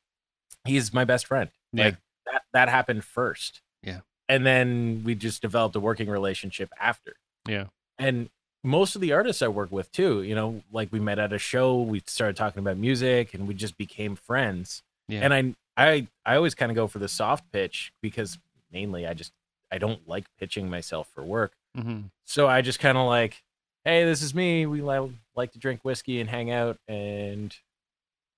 Speaker 2: he's my best friend.
Speaker 1: Yeah.
Speaker 2: Like that that happened first.
Speaker 1: Yeah.
Speaker 2: And then we just developed a working relationship after.
Speaker 1: Yeah.
Speaker 2: And most of the artists I work with too, you know, like we met at a show, we started talking about music and we just became friends.
Speaker 1: Yeah.
Speaker 2: And I I I always kind of go for the soft pitch because mainly I just I don't like pitching myself for work.
Speaker 1: Mhm.
Speaker 2: So I just kind of like, hey, this is me. We li- like to drink whiskey and hang out, and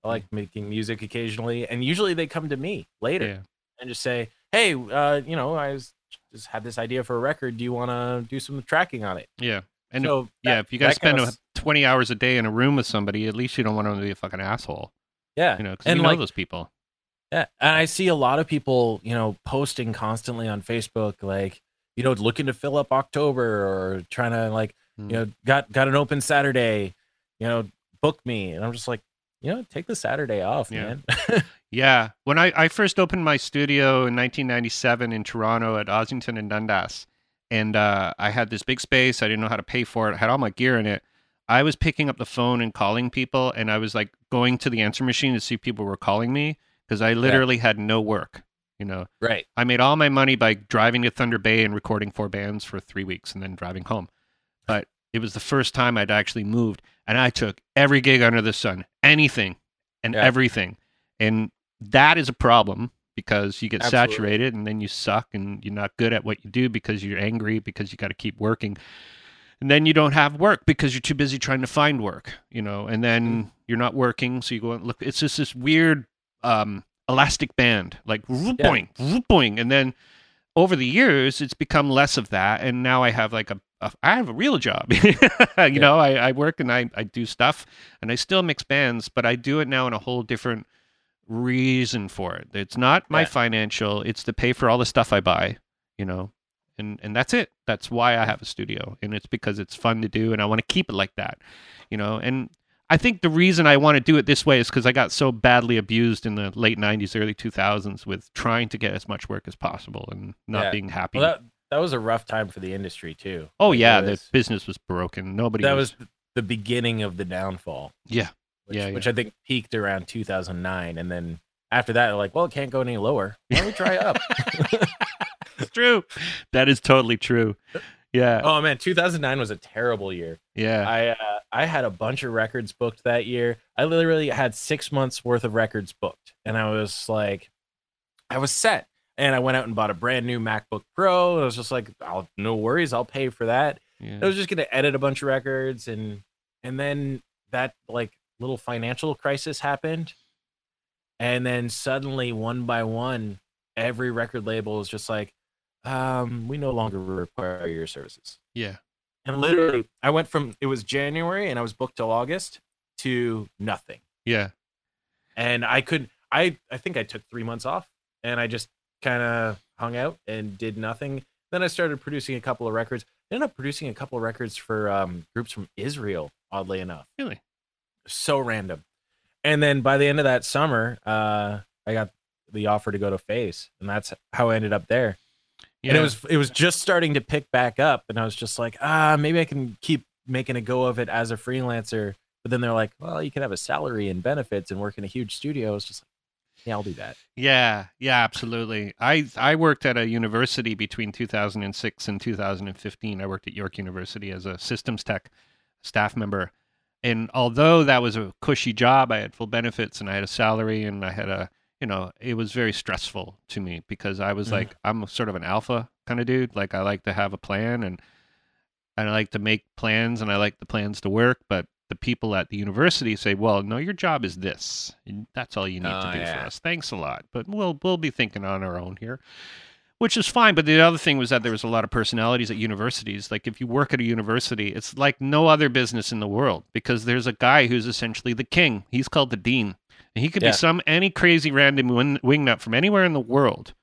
Speaker 2: I like making music occasionally. And usually they come to me later
Speaker 1: Yeah.
Speaker 2: And just say, hey, uh, you know, I was just had this idea for a record. Do you want to do some tracking on it?
Speaker 1: Yeah. And
Speaker 2: so
Speaker 1: yeah,
Speaker 2: that-
Speaker 1: if you guys spend
Speaker 2: of-
Speaker 1: 20 hours a day in a room with somebody, at least you don't want them to be a fucking asshole.
Speaker 2: yeah,
Speaker 1: You know, because you know
Speaker 2: like
Speaker 1: those people.
Speaker 2: Yeah, and I see a lot of people, you know, posting constantly on Facebook, like, you know, looking to fill up October or trying to like,
Speaker 1: Mm.
Speaker 2: you know, got got an open Saturday, you know, book me, and I'm just like, you know, take the Saturday off,
Speaker 1: Yeah.
Speaker 2: man.
Speaker 1: Yeah. When I, I first opened my studio in 1997 in Toronto at Ossington and Dundas, and uh, I had this big space. I didn't know how to pay for it. I had all my gear in it. I was picking up the phone and calling people, and I was like going to the answer machine to see if people were calling me because I literally had no work. You know,
Speaker 2: right.
Speaker 1: I made all my money by driving to Thunder Bay and recording four bands for three weeks and then driving home. But it was the first time I'd actually moved, and I took every gig under the sun, anything and
Speaker 2: Yeah.
Speaker 1: everything. And that is a problem because you get
Speaker 2: Absolutely.
Speaker 1: saturated and then you suck and you're not good at what you do because you're angry because you got to keep working. And then you don't have work because you're too busy trying to find work, you know, and then you're not working. So you go and look, it's just this weird um, elastic band, like whoop,
Speaker 2: Yeah.
Speaker 1: boing, boing. And then over the years, it's become less of that. And now I have like a, a I have a real job. you know, I, I work and I, I do stuff and I still mix bands, but I do it now in a whole different reason for it. It's not my
Speaker 2: Yeah.
Speaker 1: financial, it's to pay for all the stuff I buy, you know. And and that's it. That's why I have a studio. And it's because it's fun to do and I want to keep it like that. You know, and I think the reason I want to do it this way is because I got so badly abused in the late '90s, early 2000s with trying to get as much work as possible and not
Speaker 2: Yeah.
Speaker 1: being happy.
Speaker 2: Well, that that was a rough time for the industry too.
Speaker 1: oh
Speaker 2: Like,
Speaker 1: yeah,
Speaker 2: it
Speaker 1: the business was broken. Nobody.
Speaker 2: that
Speaker 1: was,
Speaker 2: was the beginning of the downfall.
Speaker 1: Yeah.
Speaker 2: Which,
Speaker 1: Yeah,
Speaker 2: which I think peaked around 2009, and then after that, like, well, it can't go any lower. Why don't we try up?
Speaker 1: it's true. That is totally true. Yeah.
Speaker 2: oh man, 2009 was a terrible year.
Speaker 1: yeah.
Speaker 2: I uh, I had a bunch of records booked that year. I literally had six months worth of records booked, and I was like, I was set. And I went out and bought a brand new MacBook Pro. I was just like, I'll no worries, I'll pay for that.
Speaker 1: yeah.
Speaker 2: I was just gonna edit a bunch of records, and and then that like little financial crisis happened, and then suddenly one by one, every record label is just like, um, we no longer require your services.
Speaker 1: yeah.
Speaker 2: And literally, I went from it was January and I was booked till August to nothing.
Speaker 1: Yeah.
Speaker 2: And I could I I think I took 3 months off and I just kind of hung out and did nothing. Then I started producing a couple of records. I ended up producing a couple of records for um, groups from Israel, oddly enough.
Speaker 1: Really.
Speaker 2: So random. And then by the end of that summer, uh, I got the offer to go to Phase, and that's how I ended up there
Speaker 1: Yeah.
Speaker 2: and it was it was just starting to pick back up and i was just like ah maybe i can keep making a go of it as a freelancer but then they're like well you can have a salary and benefits and work in a huge studio it's just like yeah i'll do that
Speaker 1: Yeah, yeah, absolutely. I I worked at a university between 2006 and 2015. I worked at York University as a systems tech staff member. And although that was a cushy job, I had full benefits and I had a salary and I had a, you know, it was very stressful to me because I was
Speaker 2: Mhm.
Speaker 1: like I'm sort of an alpha kind of dude. Like I like to have a plan and and I like to make plans and I like the plans to work, but the people at the university say, "Well, no, your job is this. That's all you need to
Speaker 2: Oh,
Speaker 1: do
Speaker 2: yeah.
Speaker 1: for us. Thanks a lot, but we'll we'll be thinking on our own here." Which is fine, but the other thing was that there was a lot of personalities at universities. Like if you work at a university, it's like no other business in the world because there's a guy who's essentially the king. He's called the dean, and he could
Speaker 2: Yeah.
Speaker 1: be some any crazy random wing, wingnut from anywhere in the world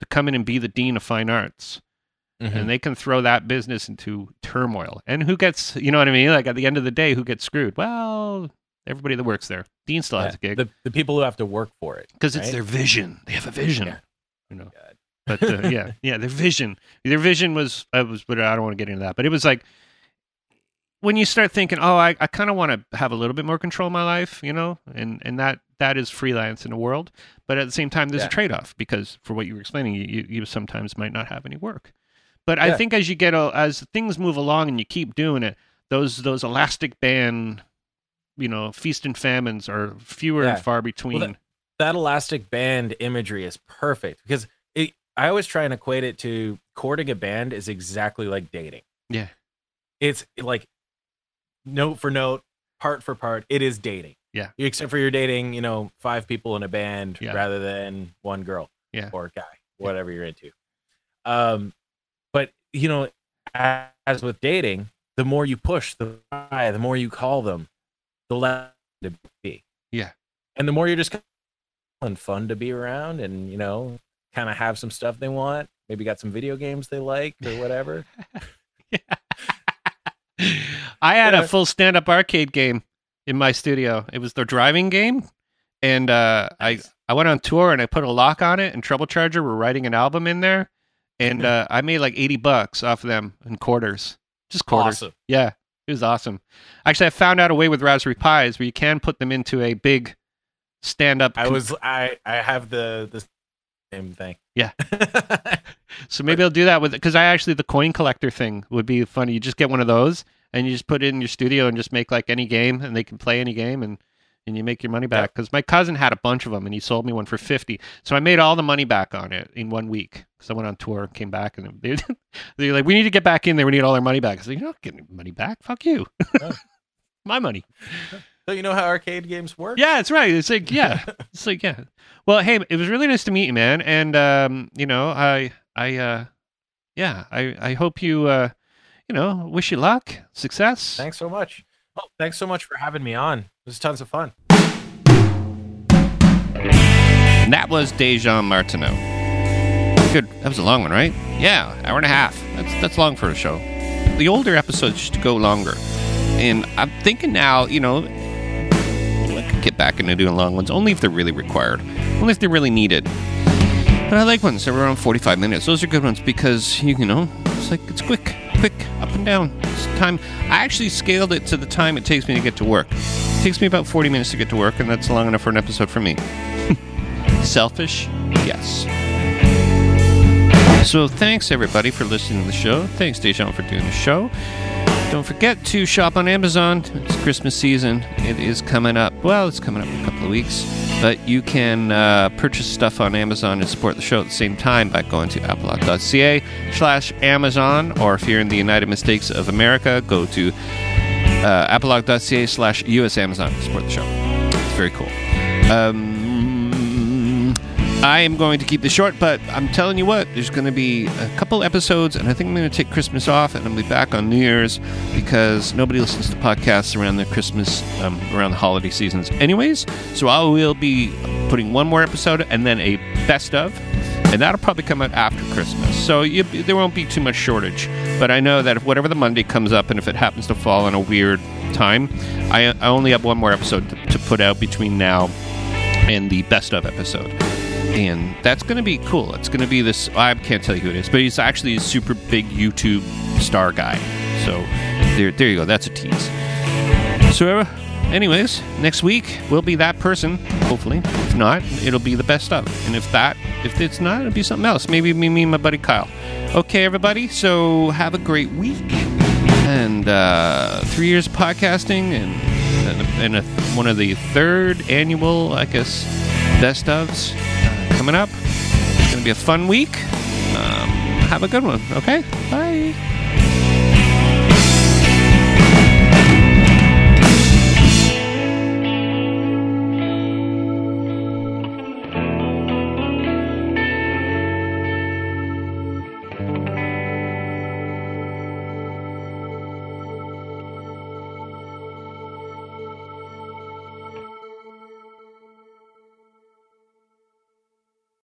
Speaker 1: to come in and be the dean of fine arts
Speaker 2: Mhm.
Speaker 1: and they can throw that business into turmoil. And who gets, you know what I mean? Like at the end of the day, who gets screwed? Well, everybody that works there. Dean still has a gig
Speaker 2: the, the people who have to work for it.
Speaker 1: because it's their vision. They have a vision.
Speaker 2: Yeah.
Speaker 1: You know. But uh, yeah, yeah, their vision. Their vision was uh, was, but I don't want to get into that. But it was like when you start thinking, oh, I, I kind of want to have a little bit more control of my life, you know, and and that that is freelance in the world. But at the same time, there's
Speaker 2: Yeah.
Speaker 1: a trade off because for what you were explaining, you, you sometimes might not have any work. But I think as you get as things move along and you keep doing it, those those elastic band, you know, feast and famines are fewer
Speaker 2: Yeah.
Speaker 1: and far between.
Speaker 2: that- that elastic band imagery is perfect because it, I always try and equate it to courting a band is exactly like dating.
Speaker 1: Yeah.
Speaker 2: It's like note for note, part for part, it is dating.
Speaker 1: Yeah.
Speaker 2: Except for you're dating, you know, five people in a band
Speaker 1: Yeah.
Speaker 2: rather than one girl
Speaker 1: Yeah.
Speaker 2: or guy, whatever you're into. Um, but you know, a- as with dating, the more you push the guy, the more you call them, the less to be.
Speaker 1: Yeah.
Speaker 2: And the more you're just and fun to be around and you know kind of have some stuff they want maybe got some video games they like or whatever
Speaker 1: I had
Speaker 2: Yeah.
Speaker 1: a full stand up arcade game in my studio. It was the driving game. And uh, I,
Speaker 2: Nice.
Speaker 1: I went on tour and I put a lock on it, and Trouble Charger were writing an album in there. And uh, I made like 80 bucks off of them in quarters. Just quarters.
Speaker 2: awesome
Speaker 1: Yeah, it was awesome. Actually, I found out a way with Raspberry Pis where you can put them into a big stand up.
Speaker 2: i was i i have the the same thing
Speaker 1: Yeah. So maybe I'll do that with because I actually the coin collector thing would be funny. You just get one of those and you just put it in your studio and just make like any game and they can play any game and and you make your money back. Because my cousin had a bunch of them and he sold me one for fifty. So I made all the money back on it in one week. Because I went on tour, came back, and they they're like, "We need to get back in there. We need all our money back." I said, "You're not getting money back. Fuck you. My money."
Speaker 2: So you know how arcade games work
Speaker 1: Yeah, it's right. It's like yeah, it's like yeah. Well, hey, it was really nice to meet you, man. And um, you know, I I uh, yeah, I I hope you uh, you know, wish you luck, success.
Speaker 2: thanks so much oh thanks so much for having me on it was tons of fun
Speaker 1: And that was Dejan Martineau. Good. That was a long one, right? Yeah, hour and a half. That's that's long for a show. The older episodes to go longer, and I'm thinking now, you know, get back into doing long ones only if they're really required, only if they're really needed. But I like ones that are around 45 minutes. Those are good ones because you, know, it's like it's quick, quick, up and down. It's time. I actually scaled it to the time it takes me to get to work. It takes me about 40 minutes to get to work, and that's long enough for an episode for me. Selfish? Yes. So thanks everybody for listening to the show. Thanks Dejan for doing the show. Don't forget to shop on Amazon. It's Christmas season. It is coming up. Well, it's coming up in a couple of weeks. But you can uh, purchase stuff on Amazon and support the show at the same time by going to applelot.ca slash Amazon. Or if you're in the United Mistakes of America, go to uh, applelog.ca slash US Amazon to support the show. It's very cool. Um, I am going to keep this short, but I'm telling you what, there's going to be a couple episodes, and I think I'm going to take Christmas off, and I'll be back on New Year's because nobody listens to podcasts around the Christmas, um, around the holiday seasons, anyways. So I will be putting one more episode and then a best of, and that'll probably come out after Christmas. So you, there won't be too much shortage. But I know that if whatever the Monday comes up, and if it happens to fall on a weird time, I, I only have one more episode to, to put out between now and the best of episode. And that's going to be cool. It's going to be this. I can't tell you who it is, but he's actually a super big YouTube star guy. So there, there you go. That's a tease. So, uh, anyways, next week we'll be that person. Hopefully, if not, it'll be the best of. And if that, if it's not, it'll be something else. Maybe me, me, my buddy Kyle. Okay, everybody. So have a great week. And uh, three years of podcasting, and and, a, and a, one of the third annual, I guess, best ofs coming up. It's gonna be a fun week. Um, have a good one. Okay. Bye.